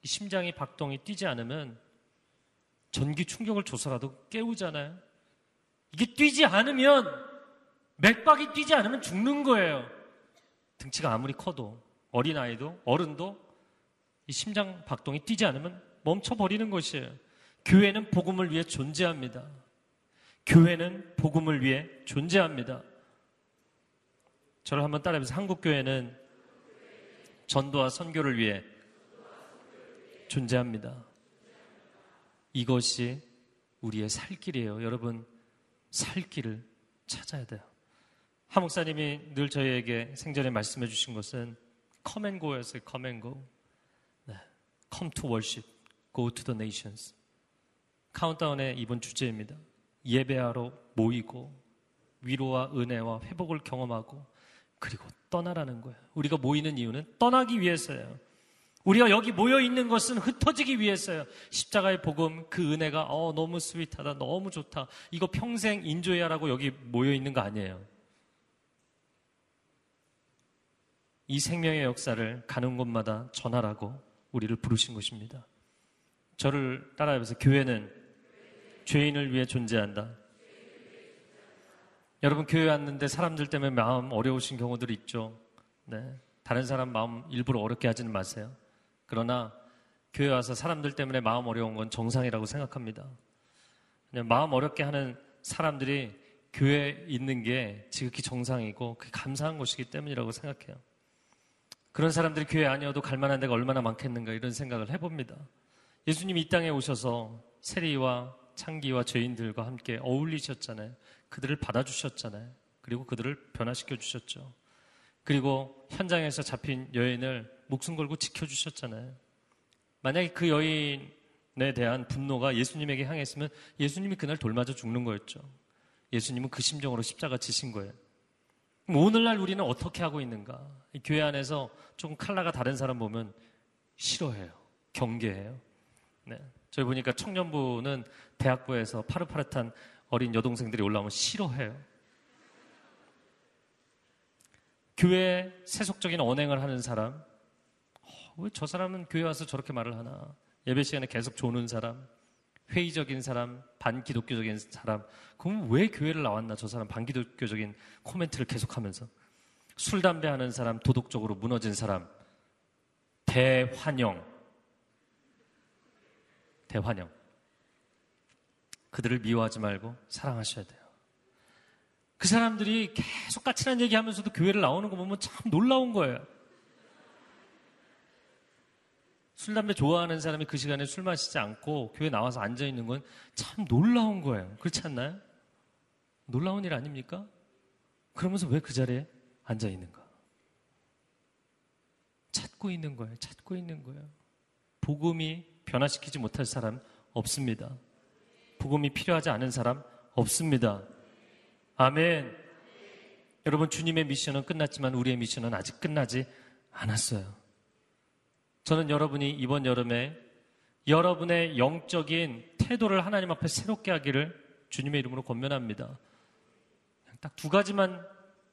이 심장이 박동이 뛰지 않으면 전기 충격을 줘서라도 깨우잖아요. 이게 뛰지 않으면 맥박이 뛰지 않으면 죽는 거예요. 등치가 아무리 커도 어린아이도 어른도 이 심장 박동이 뛰지 않으면 멈춰버리는 것이에요. 교회는 복음을 위해 존재합니다. 교회는 복음을 위해 존재합니다. 저를 한번 따라해보세요. 한국 교회는 전도와 선교를 위해 존재합니다. 이것이 우리의 살 길이에요. 여러분, 살 길을 찾아야 돼요. 하 목사님이 늘 저희에게 생전에 말씀해 주신 것은 and go. 네. come to worship, go to the nations. 카운트다운의 이번 주제입니다. 예배하러 모이고 위로와 은혜와 회복을 경험하고 그리고 떠나라는 거예요. 우리가 모이는 이유는 떠나기 위해서예요. 우리가 여기 모여 있는 것은 흩어지기 위해서요. 십자가의 복음, 그 은혜가 어 너무 스윗하다, 너무 좋다. 이거 평생 인조해야라고 여기 모여 있는 거 아니에요. 이 생명의 역사를 가는 곳마다 전하라고 우리를 부르신 것입니다. 저를 따라해보세요. 교회는 죄인을 위해 존재한다. 여러분 교회 왔는데 사람들 때문에 마음 어려우신 경우들이 있죠. 네. 다른 사람 마음 일부러 어렵게 하지는 마세요. 그러나 교회 와서 사람들 때문에 마음 어려운 건 정상이라고 생각합니다. 그냥 마음 어렵게 하는 사람들이 교회에 있는 게 지극히 정상이고 그게 감사한 것이기 때문이라고 생각해요. 그런 사람들이 교회 아니어도 갈 만한 데가 얼마나 많겠는가 이런 생각을 해봅니다. 예수님이 이 땅에 오셔서 세리와 창기와 죄인들과 함께 어울리셨잖아요. 그들을 받아주셨잖아요. 그리고 그들을 변화시켜 주셨죠. 그리고 현장에서 잡힌 여인을 목숨 걸고 지켜주셨잖아요. 만약에 그 여인에 대한 분노가 예수님에게 향했으면 예수님이 그날 돌맞아 죽는 거였죠. 예수님은 그 심정으로 십자가 지신 거예요. 오늘날 우리는 어떻게 하고 있는가? 교회 안에서 조금 칼라가 다른 사람 보면 싫어해요. 경계해요. 네. 저희 보니까 청년부는 대학부에서 파릇파릇한 어린 여동생들이 올라오면 싫어해요. 교회 세속적인 언행을 하는 사람, 어, 왜저 사람은 교회 와서 저렇게 말을 하나? 예배 시간에 계속 조는 사람, 회의적인 사람, 반기독교적인 사람. 그럼 왜 교회를 나왔나? 저 사람 반기독교적인 코멘트를 계속하면서 술 담배 하는 사람, 도덕적으로 무너진 사람, 대환영, 대환영. 그들을 미워하지 말고 사랑하셔야 돼요. 그 사람들이 계속 까칠한 얘기 하면서도 교회를 나오는 거 보면 참 놀라운 거예요. 술, 담배 좋아하는 사람이 그 시간에 술 마시지 않고 교회 나와서 앉아 있는 건 참 놀라운 거예요. 그렇지 않나요? 놀라운 일 아닙니까? 그러면서 왜 그 자리에 앉아 있는가? 찾고 있는 거예요. 찾고 있는 거예요. 복음이 변화시키지 못할 사람 없습니다. 복음이 필요하지 않은 사람 없습니다. 아멘. 여러분, 주님의 미션은 끝났지만 우리의 미션은 아직 끝나지 않았어요. 저는 여러분이 이번 여름에 여러분의 영적인 태도를 하나님 앞에 새롭게 하기를 주님의 이름으로 권면합니다. 딱 두 가지만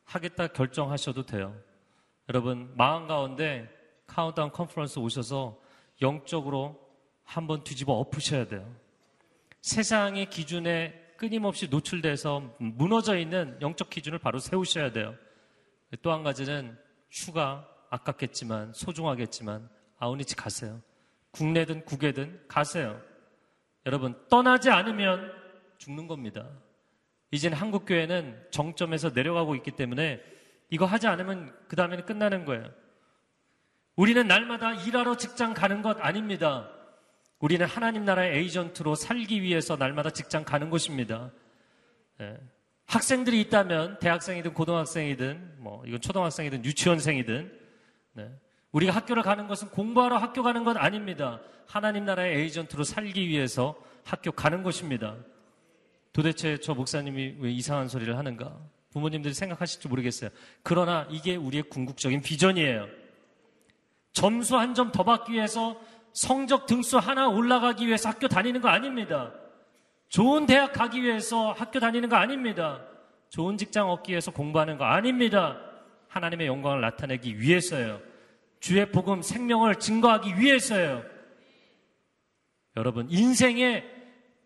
하겠다 결정하셔도 돼요. 여러분, 마음 가운데 카운트다운 컨퍼런스 오셔서 영적으로 한번 뒤집어 엎으셔야 돼요. 세상의 기준에 끊임없이 노출돼서 무너져 있는 영적 기준을 바로 세우셔야 돼요. 또 한 가지는 휴가 아깝겠지만 소중하겠지만 아우니치 가세요. 국내든 국외든 가세요. 여러분 떠나지 않으면 죽는 겁니다. 이제는 한국 교회는 정점에서 내려가고 있기 때문에 이거 하지 않으면 그 다음에는 끝나는 거예요. 우리는 날마다 일하러 직장 가는 것 아닙니다. 우리는 하나님 나라의 에이전트로 살기 위해서 날마다 직장 가는 것입니다. 예. 학생들이 있다면 대학생이든 고등학생이든 뭐 이건 초등학생이든 유치원생이든 네. 우리가 학교를 가는 것은 공부하러 학교 가는 것 아닙니다. 하나님 나라의 에이전트로 살기 위해서 학교 가는 것입니다. 도대체 저 목사님이 왜 이상한 소리를 하는가? 부모님들이 생각하실지 모르겠어요. 그러나 이게 우리의 궁극적인 비전이에요. 점수 한 점 더 받기 위해서 성적 등수 하나 올라가기 위해서 학교 다니는 거 아닙니다. 좋은 대학 가기 위해서 학교 다니는 거 아닙니다. 좋은 직장 얻기 위해서 공부하는 거 아닙니다. 하나님의 영광을 나타내기 위해서요. 주의 복음 생명을 증거하기 위해서요. 여러분, 인생에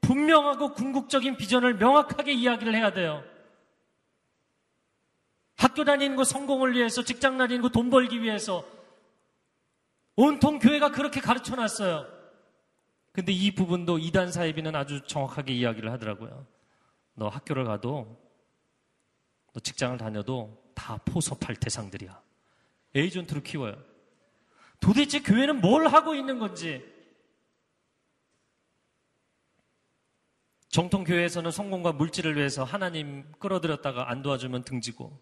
분명하고 궁극적인 비전을 명확하게 이야기를 해야 돼요. 학교 다니는 거 성공을 위해서, 직장 다니는 거 돈 벌기 위해서, 온통 교회가 그렇게 가르쳐 놨어요. 근데 이 부분도 이단 사이비는 아주 정확하게 이야기를 하더라고요. 너 학교를 가도, 너 직장을 다녀도 다 포섭할 대상들이야. 에이전트로 키워요. 도대체 교회는 뭘 하고 있는 건지. 정통 교회에서는 성공과 물질을 위해서 하나님 끌어들였다가 안 도와주면 등지고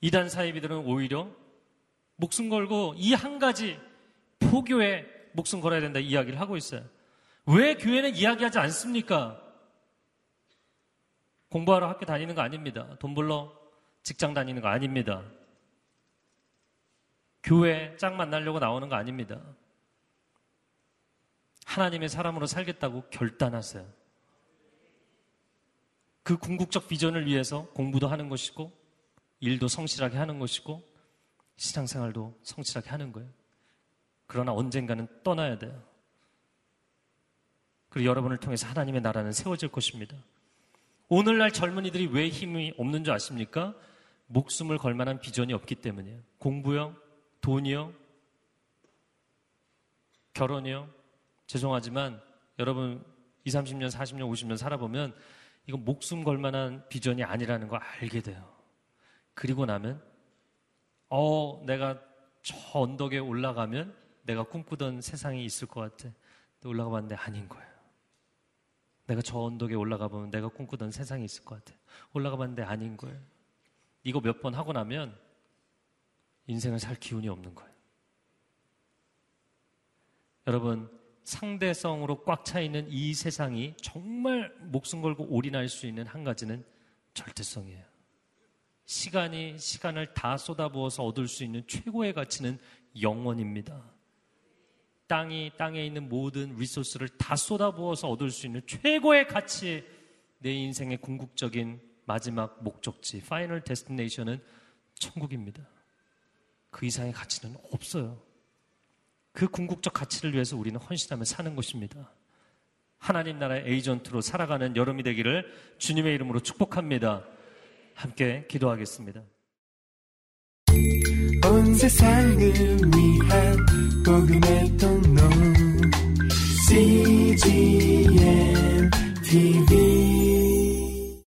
이단 사이비들은 오히려 목숨 걸고 이 한 가지 포교에 목숨 걸어야 된다 이야기를 하고 있어요. 왜 교회는 이야기하지 않습니까? 공부하러 학교 다니는 거 아닙니다. 돈 벌러 직장 다니는 거 아닙니다. 교회 짝 만나려고 나오는 거 아닙니다. 하나님의 사람으로 살겠다고 결단하세요. 그 궁극적 비전을 위해서 공부도 하는 것이고, 일도 성실하게 하는 것이고, 신앙생활도 성실하게 하는 거예요. 그러나 언젠가는 떠나야 돼요. 그리고 여러분을 통해서 하나님의 나라는 세워질 것입니다. 오늘날 젊은이들이 왜 힘이 없는 줄 아십니까? 목숨을 걸 만한 비전이 없기 때문이에요. 공부요? 돈이요? 결혼이요? 죄송하지만 여러분 20, 30년, 40년, 50년 살아보면 이건 목숨 걸 만한 비전이 아니라는 걸 알게 돼요. 그리고 나면 어, 내가 저 언덕에 올라가면 내가 꿈꾸던 세상이 있을 것 같아. 올라가 봤는데 아닌 거예요. 내가 저 언덕에 올라가 보면 내가 꿈꾸던 세상이 있을 것 같아. 올라가 봤는데 아닌 거예요. 이거 몇 번 하고 나면 인생을 살 기운이 없는 거예요. 여러분, 상대성으로 꽉 차 있는 이 세상이 정말 목숨 걸고 올인할 수 있는 한 가지는 절대성이에요. 시간이 시간을 다 쏟아부어서 얻을 수 있는 최고의 가치는 영원입니다. 땅이 땅에 있는 모든 resource를 다 쏟아부어서 얻을 수 있는 최고의 가치 내 인생의 궁극적인 마지막 목적지 final destination은 천국입니다. 그 이상의 가치는 없어요. 그 궁극적 가치를 위해서 우리는 헌신하며 사는 것입니다. 하나님 나라의 에이전트로 살아가는 여름이 되기를 주님의 이름으로 축복합니다. 함께 기도하겠습니다. 온 세상을 위한 복음의 통로 CGM TV